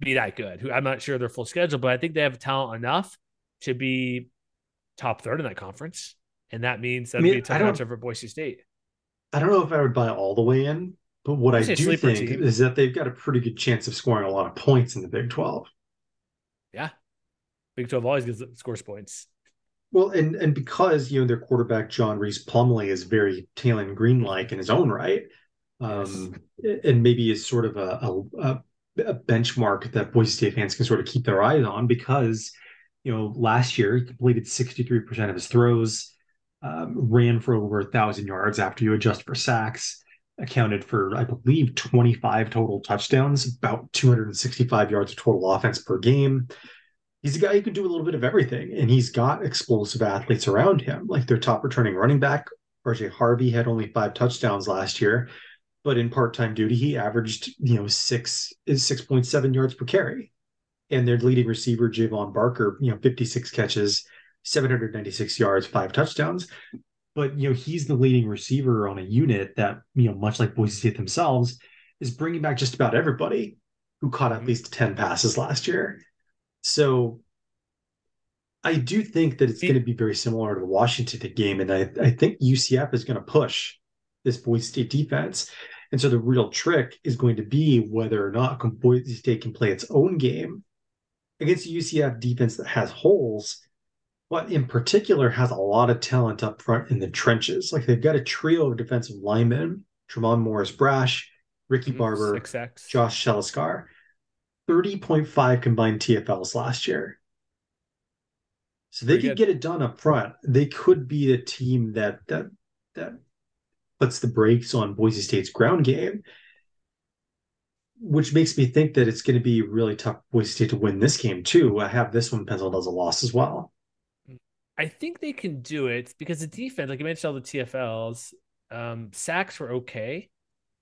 be that good. Who I'm not sure their full schedule, but I think they have talent enough to be top third in that conference, and that means that'd I mean, be a tough matchup for Boise State. I don't know if I would buy all the way in, but what I, I do think team. is that they've got a pretty good chance of scoring a lot of points in the Big 12. Yeah. Big 12 always gets scores points. Well, and and because you know their quarterback John Rhys Plumlee is very Taylen Green like in his own right, um, yes. and maybe is sort of a, a, a benchmark that Boise State fans can sort of keep their eyes on because you know last year he completed sixty three percent of his throws um, ran for over a thousand yards after you adjust for sacks, accounted for, I believe, 25 total touchdowns, about 265 yards of total offense per game. He's a guy who can do a little bit of everything, and he's got explosive athletes around him. Like their top returning running back, RJ Harvey, had only five touchdowns last year, but in part-time duty, he averaged, you know, six is 6.7 yards per carry. And their leading receiver, Javon Baker, you know, 56 catches, 796 yards, five touchdowns. But you know, he's the leading receiver on a unit that, you know, much like Boise State themselves, is bringing back just about everybody who caught at mm-hmm. least 10 passes last year. So I do think that it's going to be very similar to the Washington game. And I, I think UCF is going to push this Boise State defense. And so the real trick is going to be whether or not Boise State can play its own game against a UCF defense that has holes but in particular has a lot of talent up front in the trenches. Like they've got a trio of defensive linemen: Tre'mon Morris Brash, Ricky mm-hmm. Barber, Josh Celiscar. 30.5 combined TFLs last year. So they Pretty could good. get it done up front. They could be a team that that that puts the brakes on Boise State's ground game, which makes me think that it's going to be really tough Boise State to win this game too. I have this one penciled as a loss as well. I think they can do it because the defense, like you mentioned, all the TFLs, um, sacks were okay,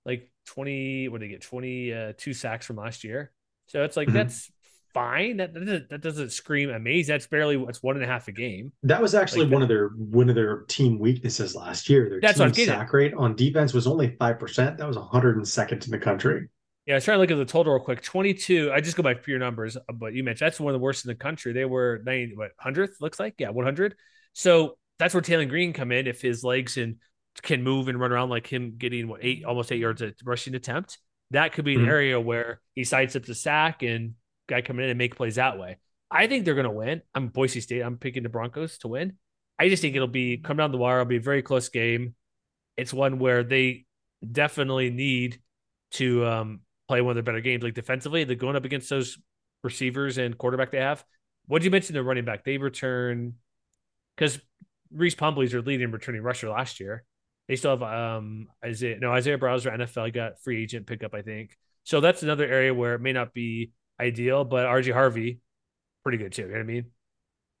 like twenty. What did they get? Twenty uh, two sacks from last year. So it's like mm-hmm. that's fine. That, that doesn't, that doesn't scream amazing. That's barely what's one and a half a game. That was actually like one of their one of their team weaknesses last year. Their that's team sack rate on defense was only five percent. That was 102nd in the country. Yeah, I was trying to look at the total real quick. 22. I just go by pure numbers, uh, but you mentioned that's one of the worst in the country. They were 90, what, 100th, looks like? Yeah, 100. So that's where Taylen Green come in if his legs and can move and run around like him getting what eight almost eight yards at rushing attempt. That could be an mm-hmm. area where he sides up the sack and guy coming in and make plays that way. I think they're going to win. I'm Boise State. I'm picking the Broncos to win. I just think it'll be come down the wire. It'll be a very close game. It's one where they definitely need to um, play one of their better games. Like defensively, they're going up against those receivers and quarterback they have. What did you mention? The running back they return because Rhys Plumlee's their leading returning rusher last year. They still have um Isaiah no Isaiah Bowser NFL got free agent pickup I think. So that's another area where it may not be ideal, but RJ Harvey, pretty good too. You know what I mean?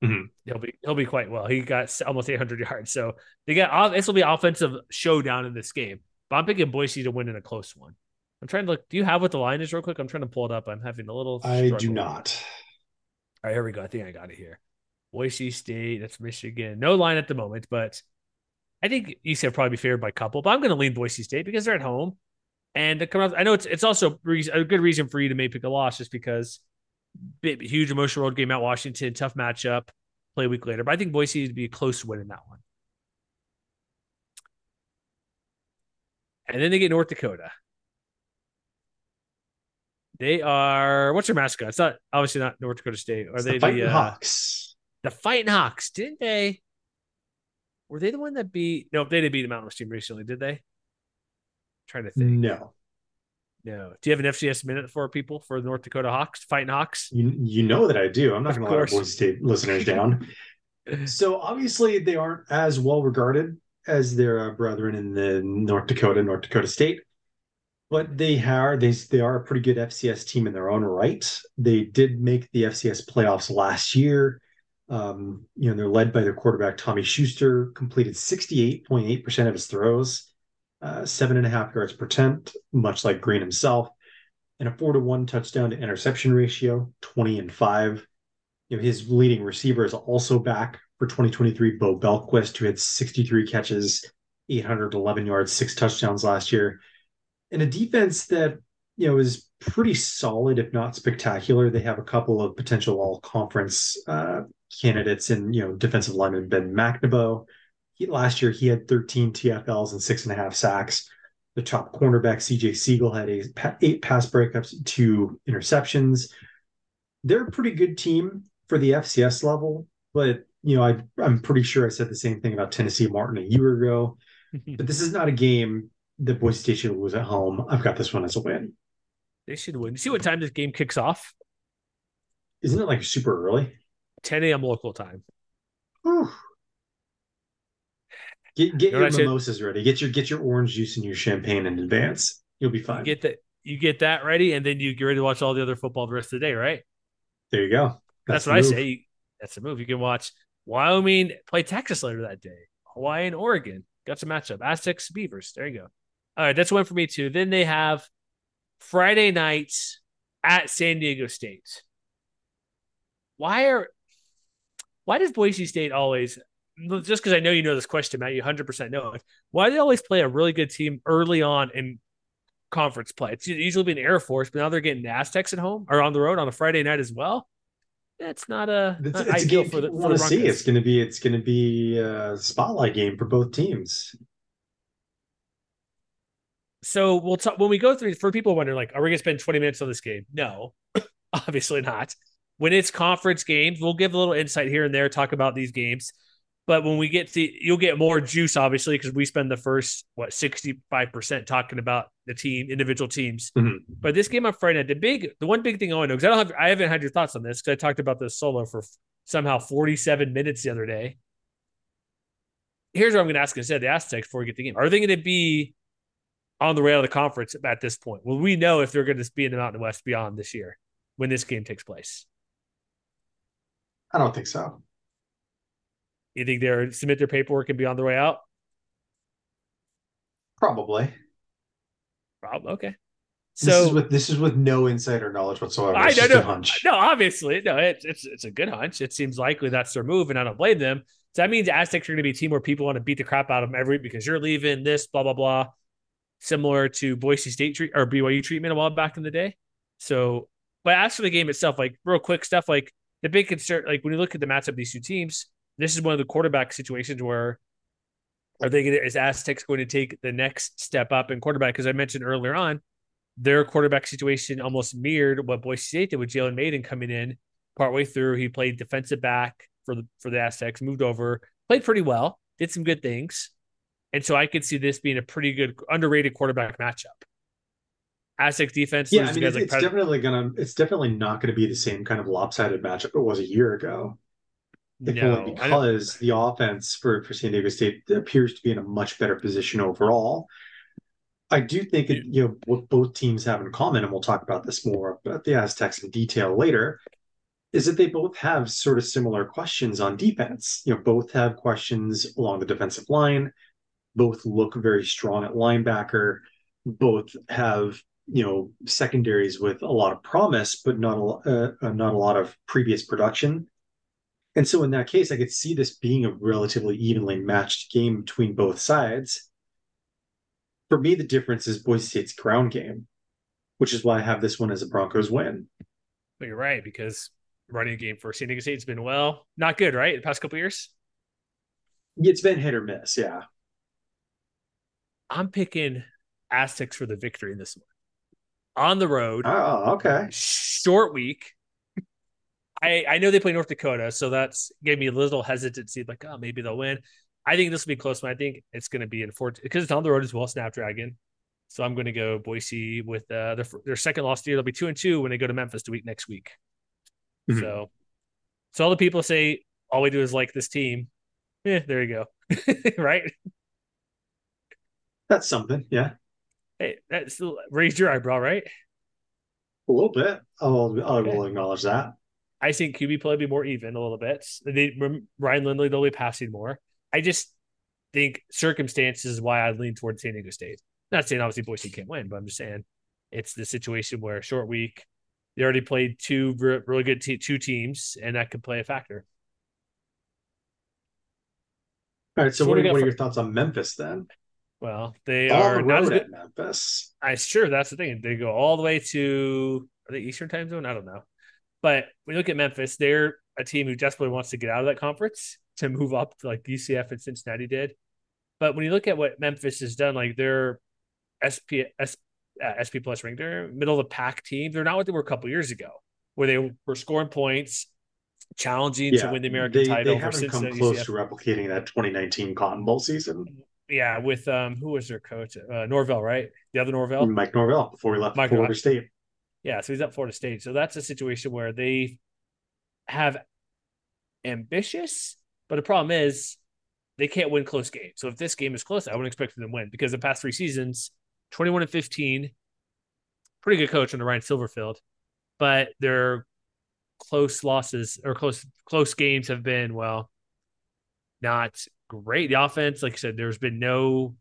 Mhm. He'll be he'll be quite well. He got almost 800 yards, so they got this will be offensive showdown in this game. But I'm picking Boise to win in a close one. I'm trying to look. Do you have what the line is real quick? I'm trying to pull it up. I'm having a little. I do not. All right, here we go. I think I got it here. Boise State. That's Michigan. No line at the moment, but I think you said probably be favored by a couple. But I'm going to lean Boise State because they're at home, and to come out. I know it's it's also a good reason for you to maybe pick a loss just because big, huge emotional road game at Washington, tough matchup, play a week later. But I think Boise would be a close win in that one. And then they get North Dakota. They are what's their mascot? It's not obviously not North Dakota State. Are It's they the Fighting the uh, Hawks. the Fighting Hawks? Didn't they? Were they the one that beat? No, they didn't beat the Mountain West team recently, did they? Trying to think. No, No. Do you have an FCS minute for people for the North Dakota Hawks, Fighting Hawks? you you know that I do. I'm not going to let our. Boise State listeners down. so obviously they aren't as well regarded as their uh, brethren in the North Dakota, North Dakota State, but they are they they are a pretty good FCS team in their own right. They did make the FCS playoffs last year. Um, you know, they're led by their quarterback Tommy Schuster, completed 68.8% of his throws, uh, seven and a half yards per attempt, much like Green himself, and a four to one touchdown to interception ratio, 20 and five. You know, his leading receiver is also back for 2023, Bo Belquist, who had 63 catches, 811 yards, six touchdowns last year. And a defense that, you know, is pretty solid, if not spectacular. They have a couple of potential all conference uh, candidates in, you know, defensive lineman Ben McNabo. He, last year, he had 13 TFLs and six and a half sacks. The top cornerback, CJ Siegel, had eight, eight pass breakups, two interceptions. They're a pretty good team for the FCS level, but you know, I, I'm pretty sure I said the same thing about Tennessee Martin a year ago. But this is not a game that Boise State should lose at home. I've got this one as a win. they should win. See what time this game kicks off? Isn't it like super early? 10 a.m. local time. Whew. Get get You know your mimosas ready. Get your get your orange juice and your champagne in advance. You'll be You fine. get that you get that ready, and then you get ready to watch all the other football the rest of the day, right? there you go. That's, the what I say. That's the move. You can watch Wyoming play Texas later that day. Hawaii and Oregon. Got some matchup. Aztecs, Beavers. There you go. All right, that's one for me too. Then they have Friday nights at San Diego State. Why are why does Boise State always just because I know you know this question, Matt, you 100% know it. Why do they always play a really good team early on in conference play? It's usually been Air Force, but now they're getting Aztecs at home or on the road on a Friday night as well. That's not a It's, not it's a ideal game for the want the to see. It's going to be it's going to be a spotlight game for both teams. So we'll talk when we go through for people wondering, like, are we gonna spend 20 minutes on this game? No, obviously not. When it's conference games, we'll give a little insight here and there, talk about these games. But when we get to you'll get more juice, obviously, because we spend the first what 65% talking about the team, individual teams. Mhm. But this game on Friday night, the big the one big thing I want to know, because I don't have I haven't had your thoughts on this because I talked about this solo for somehow 47 minutes the other day. Here's what I'm gonna ask instead the Aztecs before we get the game. Are they gonna be on the way out of the conference at this point? Will we know if they're going to be in the Mountain West beyond this year when this game takes place? I don't think so. You think they're submit their paperwork and be on their way out? Probably. Probably. Okay. this is So with this is with no insider knowledge whatsoever. I It's just a know. hunch. No, obviously, no. It's it's it's a good hunch. It seems likely that's their move, and I don't blame them. So that means Aztecs are going to be a team where people want to beat the crap out of them every because you're leaving this blah blah blah, similar to Boise State treat or BYU treatment a while back in the day. So, but as for the game itself, like real quick stuff, like the big concern, like when you look at the matchup of these two teams, this is one of the quarterback situations where are they going to, is Aztecs going to take the next step up in quarterback? Because I mentioned earlier on, their quarterback situation almost mirrored what Boise State did with Jalen Mayden coming in partway through. He played defensive back for the for the Aztecs, moved over, played pretty well, did some good things. And so I could see this being a pretty good underrated quarterback matchup. Aztecs defense, Yeah, I mean, it's, like it's definitely gonna it's definitely not going to be the same kind of lopsided matchup it was a year ago. No, only I don't- because the offense for, for San Diego State appears to be in a much better position overall. I do think it, you know what both teams have in common, and we'll talk about this more about the Aztecs in detail later, is that they both have sort of similar questions on defense. You know, both have questions along the defensive line, both look very strong at linebacker, both have you know secondaries with a lot of promise, but not a uh, not a lot of previous production. And so in that case, I could see this being a relatively evenly matched game between both sides for me, the difference is Boise State's ground game, which is why I have this one as a Broncos win. But you're right because running game for San Diego State's been well, not good, right? The past couple years, it's been hit or miss. Yeah, I'm picking Aztecs for the victory in this one on the road. Oh, okay. Short week. I I know they play North Dakota, so that's gave me a little hesitancy, like oh maybe they'll win. I think this will be close, but I think it's going to be in four because it's on the road as well. Snapdragon, so I'm going to go Boise with uh, their their second loss year. They'll be two and two when they go to Memphis to week next week. Mm-hmm. So, so all the people say all we do is like this team. Yeah, there you go. right. That's something. Yeah. Hey, that's raised your eyebrow, right? A little bit. I'll I will acknowledge that. I think QB play will be more even a little bit. They, Ryan Lindley, they'll be passing more. I just think circumstances is why I lean towards San Diego State. Not saying obviously Boise can't win, but I'm just saying it's the situation where short week, they already played two really good te- two teams, and that could play a factor. All right. So, so what, what, are your thoughts on Memphis then? Well, they all are not as good. Memphis. I sure that's the thing. They go all the way to are they Eastern time zone? I don't know. But when you look at Memphis, they're a team who desperately wants to get out of that conference to move up like UCF and Cincinnati did. But when you look at what Memphis has done, like they're SP, S, uh, SP plus ring, they're middle of the pack team. They're not what they were a couple years ago, where they were scoring points, challenging yeah, to win the American they, title. They haven't come close UCF. to replicating that 2019 Cotton Bowl season. Yeah, with um, who was their coach? Uh, Norvell, right? The other Norvell, Mike Norvell, before he left Mike Florida State. Yeah, so he's at Florida State. So that's a situation where they have ambitious but the problem is they can't win close games. So if this game is close, I wouldn't expect them to win because the past three seasons, 21 and 15, pretty good coach under Ryan Silverfield, but their close losses or close close games have been well not great. The offense, like I said, there's been no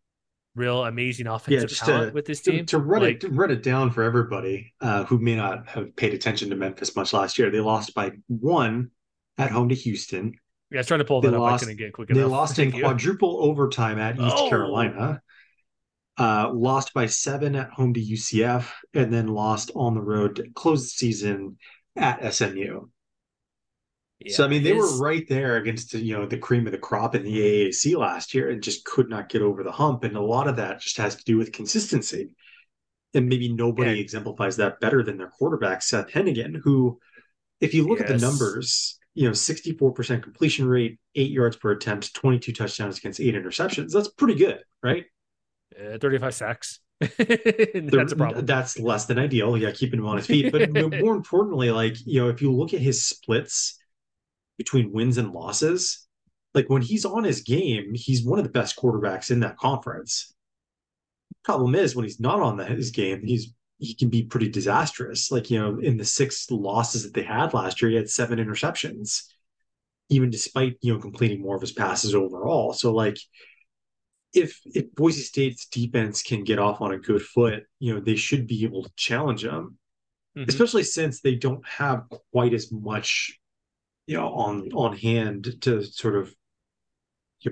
real amazing offensive yeah, talent to, with this team. To, to run like, it to run it down for everybody uh, who may not have paid attention to Memphis much last year, they lost by one at home to Houston. Yeah, I was trying to pull that they up. Lost, I couldn't get quick enough. They lost in quadruple overtime at East oh. Carolina. Uh, lost by seven at home to UCF, and then lost on the road to close the season at SMU. Yeah, so I mean, they his... were right there against you know the cream of the crop in the AAC last year, and just could not get over the hump. And a lot of that just has to do with consistency. And maybe nobody yeah. exemplifies that better than their quarterback Seth Henigan, who, if you look yes. at the numbers, you know, 64% completion rate, eight yards per attempt, 22 touchdowns against eight interceptions. That's pretty good, right? Uh, 35 sacks. that's a problem. That's less than ideal. Yeah, keeping him on his feet. But more importantly, like, you know, if you look at his splits between wins and losses, like when he's on his game, he's one of the best quarterbacks in that conference. Problem is, when he's not on the, his game, he's he can be pretty disastrous. Like, you know, in the six losses that they had last year, he had seven interceptions, even despite, you know, completing more of his passes overall. So like if if Boise State's defense can get off on a good foot, you know, they should be able to challenge them. Mm-hmm. Especially since they don't have quite as much, you know, on on hand to sort of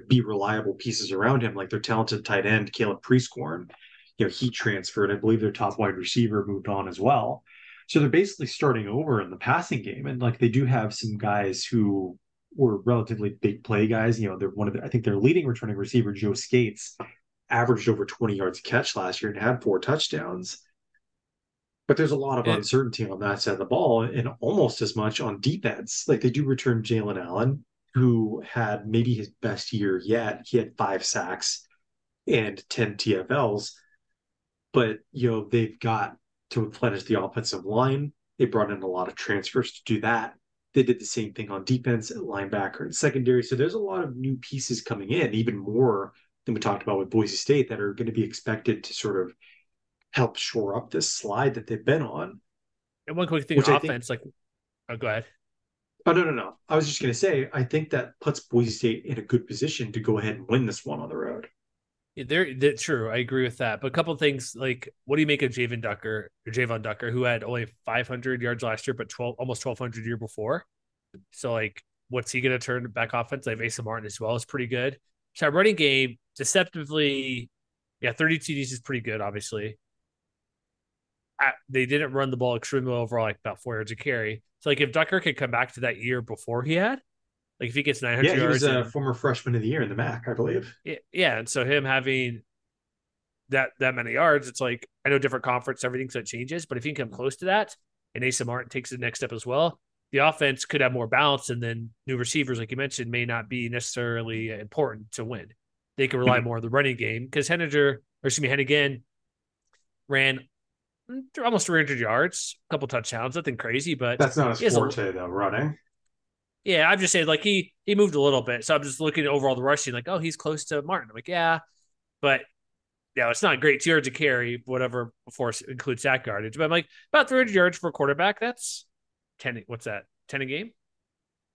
be reliable pieces around him, like their talented tight end, Caleb Prieskorn you know, he transferred. I believe their top wide receiver moved on as well. So they're basically starting over in the passing game. And like they do have some guys who were relatively big play guys. You know, they're one of the, I think their leading returning receiver, Joe Scates, averaged over 20 yards catch last year and had four touchdowns. But there's a lot of uncertainty on that side of the ball and almost as much on defense. Like they do return Jaylon Allen, who had maybe his best year yet. He had five sacks and 10 TFLs but you know they've got to replenish the offensive line. They brought in a lot of transfers to do that. They did the same thing on defense, at linebacker, and secondary. So there's a lot of new pieces coming in, even more than we talked about with Boise State that are going to be expected to sort of help shore up this slide that they've been on. And one quick thing on offense, think, like, oh, go ahead. Oh no, no, no! I was just going to say, I think that puts Boise State in a good position to go ahead and win this one on the road. Yeah, they're, they're true. I agree with that. But a couple things, like, what do you make of Javon Ducker or Javon Ducker, who had only 500 yards last year, but 12 almost 1,200 year before? So, like, what's he going to turn back offense? Like Asa Martin as well is pretty good. So, running game deceptively, yeah, 30 TDs is pretty good. Obviously, they didn't run the ball extremely well overall, like about four yards a carry. So, like, if Ducker could come back to that year before he had, like if he gets 900 yeah, he yards, was a and, former freshman of the year in the MAC, I believe. Yeah, yeah, and so him having that that many yards, it's like I know different conference, everything so it changes, but if he can come close to that, and Asa Martin takes the next step as well, the offense could have more balance, and then new receivers, like you mentioned, may not be necessarily important to win. They can rely mm-hmm. more on the running game because Henninger, or excuse me, Henigan ran almost 300 yards, a couple touchdowns, nothing crazy, but that's not his forte a, though. Running. Yeah, I'm just saying, like he he moved a little bit, so I'm just looking at overall the rushing, like, oh, he's close to Martin. I'm like, yeah, but yeah, it's not great. Two yards to carry, whatever, before includes sack yardage. But I'm like, about 300 yards for a quarterback. That's 10. What's that? 10 a game?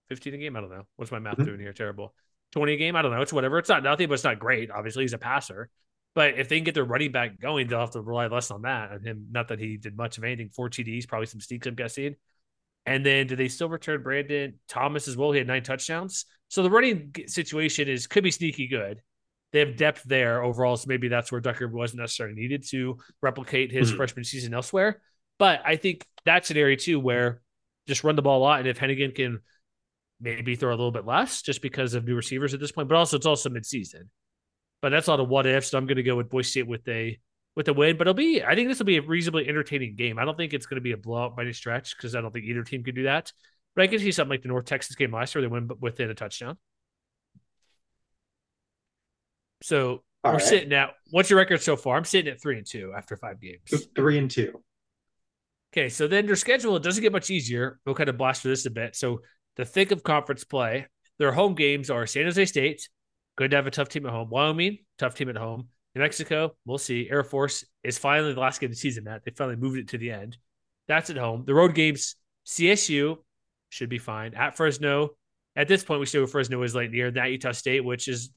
15 a game? I don't know. What's my math mm-hmm. doing here? Terrible. 20 a game? I don't know. It's whatever. It's not nothing, but it's not great. Obviously, he's a passer. But if they can get their running back going, they'll have to rely less on that. And him, not that he did much of anything. Four TDs, probably some sneaks, I'm guessing. And then do they still return Brandon Thomas as well? He had nine touchdowns. So the running situation is could be sneaky good. They have depth there overall, so maybe that's where Ducker wasn't necessarily needed to replicate his mm-hmm. freshman season elsewhere. But I think that's an area too where just run the ball a lot, and if Henigan can maybe throw a little bit less, just because of new receivers at this point, but also it's also midseason. But that's a lot of what ifs. So I'm going to go with Boise State with a with a win, but it'll be, I think this will be a reasonably entertaining game. I don't think it's going to be a blowout by any stretch because I don't think either team can do that. But I can see something like the North Texas game last year, they win within a touchdown. So All we're right. sitting at, what's your record so far? I'm sitting at three and two after five games. Three and two. Okay, so then their schedule it doesn't get much easier. We'll kind of blast through this a bit. So the thick of conference play, their home games are San Jose State, good to have a tough team at home. Wyoming, tough team at home. New Mexico, we'll see. Air Force is finally the last game of the season, Matt. They finally moved it to the end. That's at home. The road games, CSU should be fine. At Fresno, at this point, we still Fresno is like near that Utah State, which is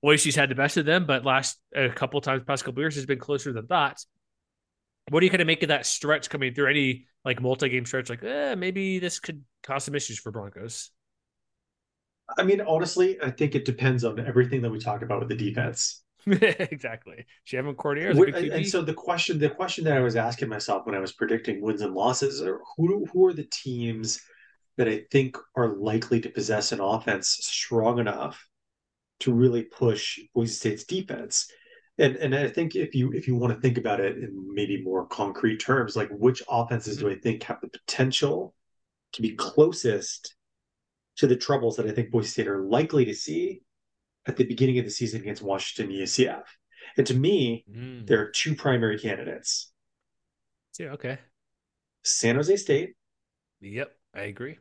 Boise's had the best of them, but last a couple times, past couple years, has been closer than that. What do you kind of make of that stretch coming through? Any like multi-game stretch, like eh, maybe this could cause some issues for Broncos. I mean, honestly, I think it depends on everything that we talked about with the defense. exactly. Shavon Cordier. And, and so the question, the question that I was asking myself when I was predicting wins and losses are who who are the teams that I think are likely to possess an offense strong enough to really push Boise State's defense. And and I think if you if you want to think about it in maybe more concrete terms, like which offenses do I think have the potential to be closest to the troubles that I think Boise State are likely to see at the beginning of the season against Washington UCF. And to me, mm. there are two primary candidates. Yeah, okay. San Jose State. Yep, I agree.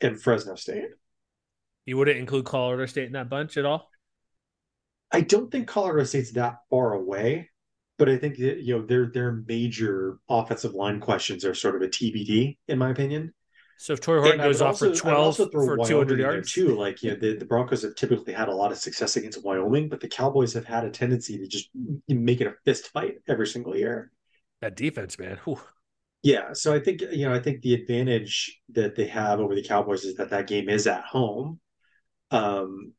And Fresno State. You wouldn't include Colorado State in that bunch at all? I don't think Colorado State's that far away, but I think that, you know their their major offensive line questions are sort of a TBD in my opinion. So if Tory Horton goes off for 12 for 200 yards too, like yeah, the, the Broncos have typically had a lot of success against Wyoming, but the Cowboys have had a tendency to just make it a fist fight every single year. That defense, man. Whew. Yeah, so I think you know I think the advantage that they have over the Cowboys is that that game is at home. Um,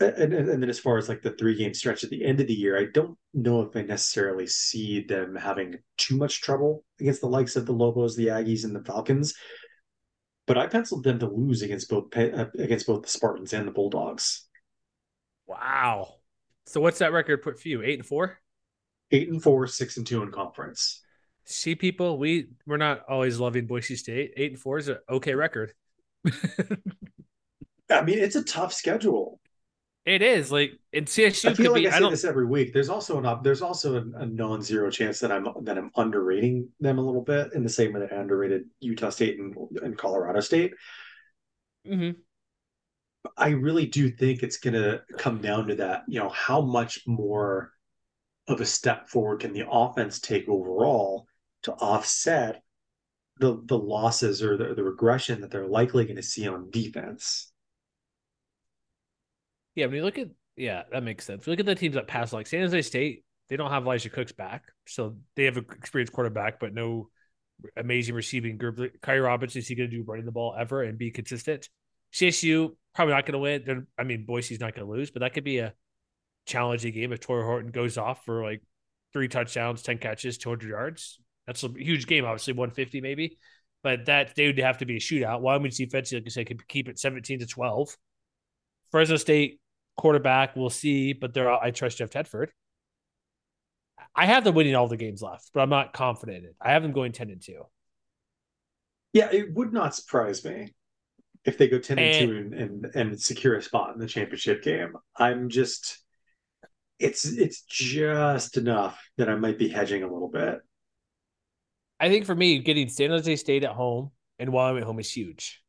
and, and, and then as far as like the three game stretch at the end of the year, I don't know if I necessarily see them having too much trouble against the likes of the Lobos, the Aggies, and the Falcons but I penciled them to lose against both uh, against both the Spartans and the Bulldogs. Wow. So what's that record put for you? Eight and four? Eight and four, six and two in conference. See, people, we we're not always loving Boise State. Eight and four is an okay record. I mean, it's a tough schedule. It is like in CSU. I feel like be, I say I this every week. There's also an there's also a, a, non-zero chance that I'm that I'm underrating them a little bit in the same way that I underrated Utah State and, and Colorado State. Mm-hmm. I really do think it's going to come down to that. You know, how much more of a step forward can the offense take overall to offset the the losses or the, the regression that they're likely going to see on defense? Yeah, when you look at yeah, that makes sense. If you look at the teams that pass like San Jose State, they don't have Elijah Cooks back, so they have an experienced quarterback, but no amazing receiving group. Kairee Robinson is he going to do running the ball ever and be consistent? CSU probably not going to win. They're, I mean, Boise's not going to lose, but that could be a challenging game if Tory Horton goes off for like three touchdowns, ten catches, two hundred yards. That's a huge game, obviously one fifty maybe, but that they would have to be a shootout. Wyoming's defense, like I said, could keep it seventeen to twelve. Fresno State quarterback, we'll see, but they're I trust Jeff Tedford. I have them winning all the games left, but I'm not confident. in it. I have them going ten and two. Yeah, it would not surprise me if they go 10 and, 2 and, and, and secure a spot in the championship game. I'm just it's it's just enough that I might be hedging a little bit. I think for me, getting San Jose State at home and while I'm at home is huge.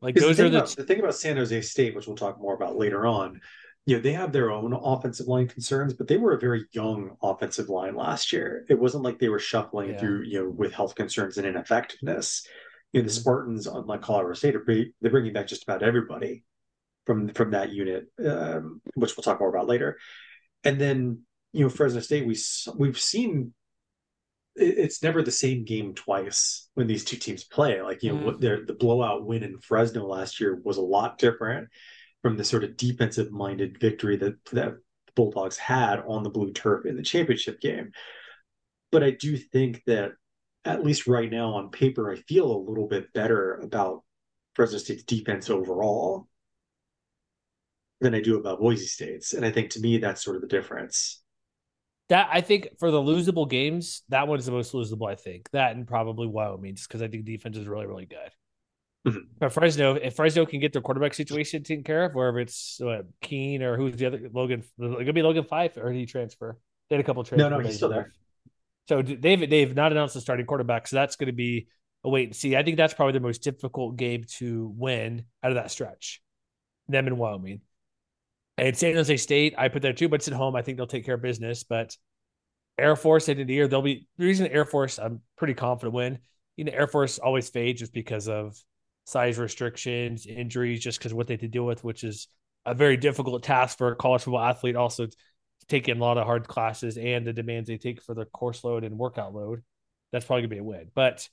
Like those the are the about, the thing about San Jose State, which we'll talk more about later on. You know, they have their own offensive line concerns, but they were a very young offensive line last year. It wasn't like they were shuffling yeah. through, you know, with health concerns and ineffectiveness you know, the Spartans, unlike Colorado State, are they're bringing back just about everybody from from that unit, um, which we'll talk more about later. And then you know, Fresno State, we we've seen it's never the same game twice when these two teams play. Like you know, mm. the blowout win in Fresno last year was a lot different from the sort of defensive minded victory that that the Bulldogs had on the blue turf in the championship game. But I do think that at least right now on paper, I feel a little bit better about Fresno State's defense overall than I do about Boise State's. And I think to me, that's sort of the difference. That I think for the losable games, that one's the most losable, I think. That and probably Wyoming, just because I think defense is really, really good. Mm-hmm. But Fresno, if Fresno can get their quarterback situation taken care of, wherever it's what, Keene or who's the other Logan, gonna be Logan Fife or did he transfer? They had a couple transfers. No, no, he's still there. So they've they've not announced the starting quarterback, so that's going to be a wait and see. I think that's probably the most difficult game to win out of that stretch. Them in Wyoming. And San Jose State, I put there too, but it's at home. I think they'll take care of business. But Air Force at the year, they'll be the reason Air Force, I'm pretty confident win. You know, Air Force always fades just because of size restrictions, injuries, just because what they have to deal with, which is a very difficult task for a college football athlete. Also, taking a lot of hard classes and the demands they take for the course load and workout load, that's probably gonna be a win. But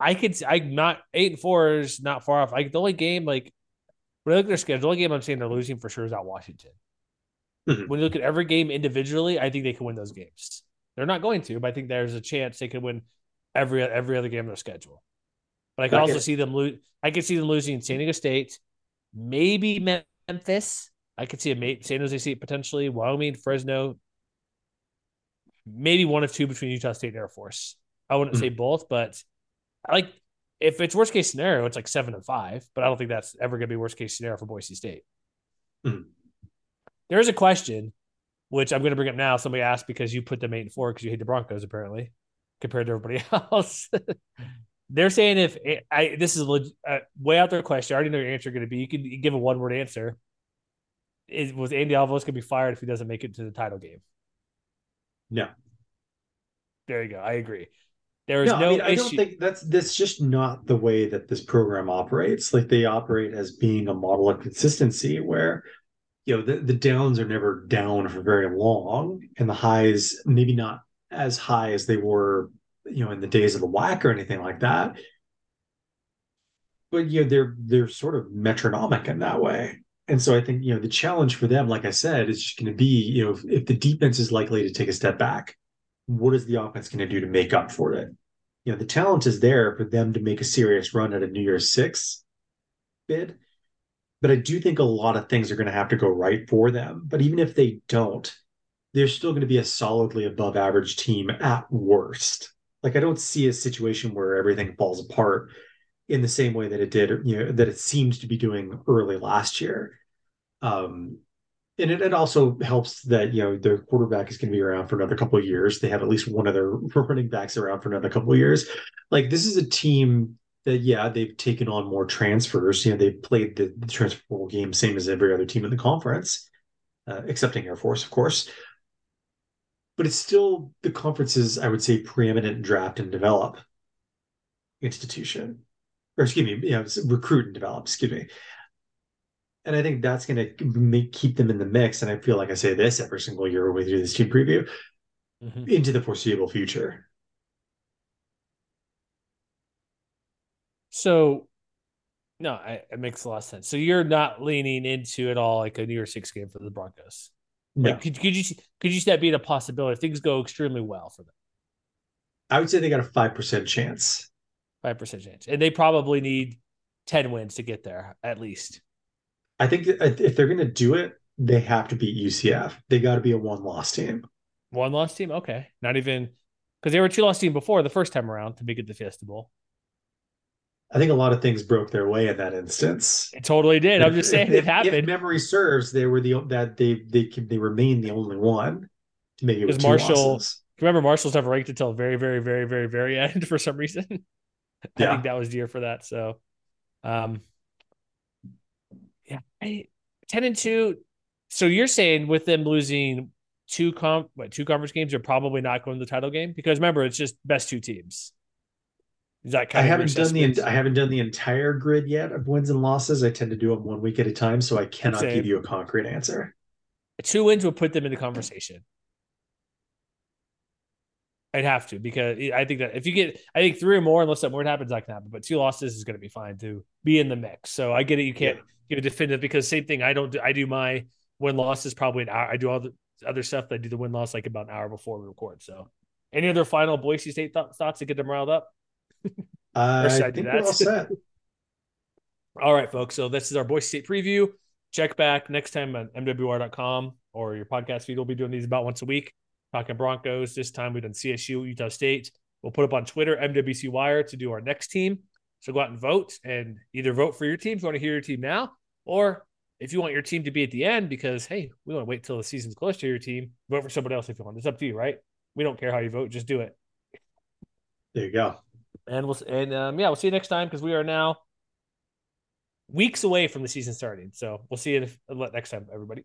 I could I'm not eight and four is not far off. Like the only game, like when I look at their schedule, the only game I'm saying they're losing for sure is out Washington. Mm-hmm. When you look at every game individually, I think they can win those games. They're not going to, but I think there's a chance they could win every every other game on their schedule. But I can also see them lose. I could see them losing San Diego State, maybe Memphis, I could see a San Jose State potentially, Wyoming, Fresno, maybe one of two between Utah State and Air Force. I wouldn't mm-hmm. say both, but I like if it's worst case scenario, it's like seven and five, but I don't think that's ever going to be worst case scenario for Boise State. Mm-hmm. There is a question, which I'm going to bring up now. Somebody asked because you put them eight and four because you hate the Broncos, apparently, compared to everybody else. They're saying if I this is a, a way out there question, I already know your answer going to be. You can give a one word answer is was Andy Avalos gonna be fired if he doesn't make it to the title game? No. There you go. I agree. There is no, no I, mean, I don't think that's that's just not the way that this program operates. Like they operate as being a model of consistency where you know the, the downs are never down for very long and the highs maybe not as high as they were you know in the days of the whack or anything like that but you know they're they're sort of metronomic in that way and so I think, you know, the challenge for them, like I said, is just going to be, you know, if, if, the defense is likely to take a step back, what is the offense going to do to make up for it? You know, the talent is there for them to make a serious run at a New Year's Six bid. But I do think a lot of things are going to have to go right for them. But even if they don't, they're still going to be a solidly above average team at worst. Like I don't see a situation where everything falls apart in the same way that it did, you know, that it seemed to be doing early last year. Um, and it, it also helps that you know their quarterback is going to be around for another couple of years. They have at least one of their running backs around for another couple of years. Like this is a team that yeah, they've taken on more transfers. You know, they played the, the transfer game same as every other team in the conference, uh, excepting Air Force, of course. But it's still the conference's, I would say, preeminent draft and develop institution, or excuse me, you know, recruit and develop. Excuse me. And I think that's going to make keep them in the mix. And I feel like I say this every single year when we do this team preview mm-hmm. into the foreseeable future. So, no, I, it makes a lot of sense. So you're not leaning into it all like a New Year's Six game for the Broncos. No. Like, could, could you could you see that being a possibility if things go extremely well for them? I would say they got a five percent chance. Five percent chance, and they probably need ten wins to get there at least. I think if they're going to do it, they have to beat UCF. They got to be a one loss team. One loss team, okay. Not even because they were a two loss team before the first time around to make it the Fiesta Bowl. I think a lot of things broke their way in that instance. It totally did. I'm just saying if, it happened. If memory serves, they were the that they they they remain the only one to make it. Because Marshall, losses. remember Marshall's never ranked until very very very very very end for some reason. I yeah. think that was the year for that. So, um, I, ten and two. So you're saying with them losing two comp what two conference games, you're probably not going to the title game because remember it's just best two teams. Is that kind I haven't done the I haven't done the entire grid yet of wins and losses. I tend to do them one week at a time, so I cannot Same. give you a concrete answer. Two wins will put them in the conversation. I'd have to because I think that if you get, I think three or more, unless something weird happens, that can happen. But two losses is going to be fine to be in the mix. So I get it. You can't yeah. Give a definitive because same thing. I don't. Do, I do my win losses probably an hour. I do all the other stuff. That I do the win loss like about an hour before we record. So, any other final Boise State th- thoughts to get them riled up? I, I think we're all set. all right, folks. So this is our Boise State preview. Check back next time on MWR.com or your podcast feed. We'll be doing these about once a week. Talking Broncos. This time we've done CSU, Utah State. We'll put up on Twitter, MWC Wire, to do our next team. So go out and vote and either vote for your team if you want to hear your team now, or if you want your team to be at the end because, hey, we want to wait till the season's close to your team, vote for somebody else if you want. It's up to you, right? We don't care how you vote, just do it. There you go. And we'll and um, yeah, we'll see you next time because we are now weeks away from the season starting. So we'll see you next time, everybody.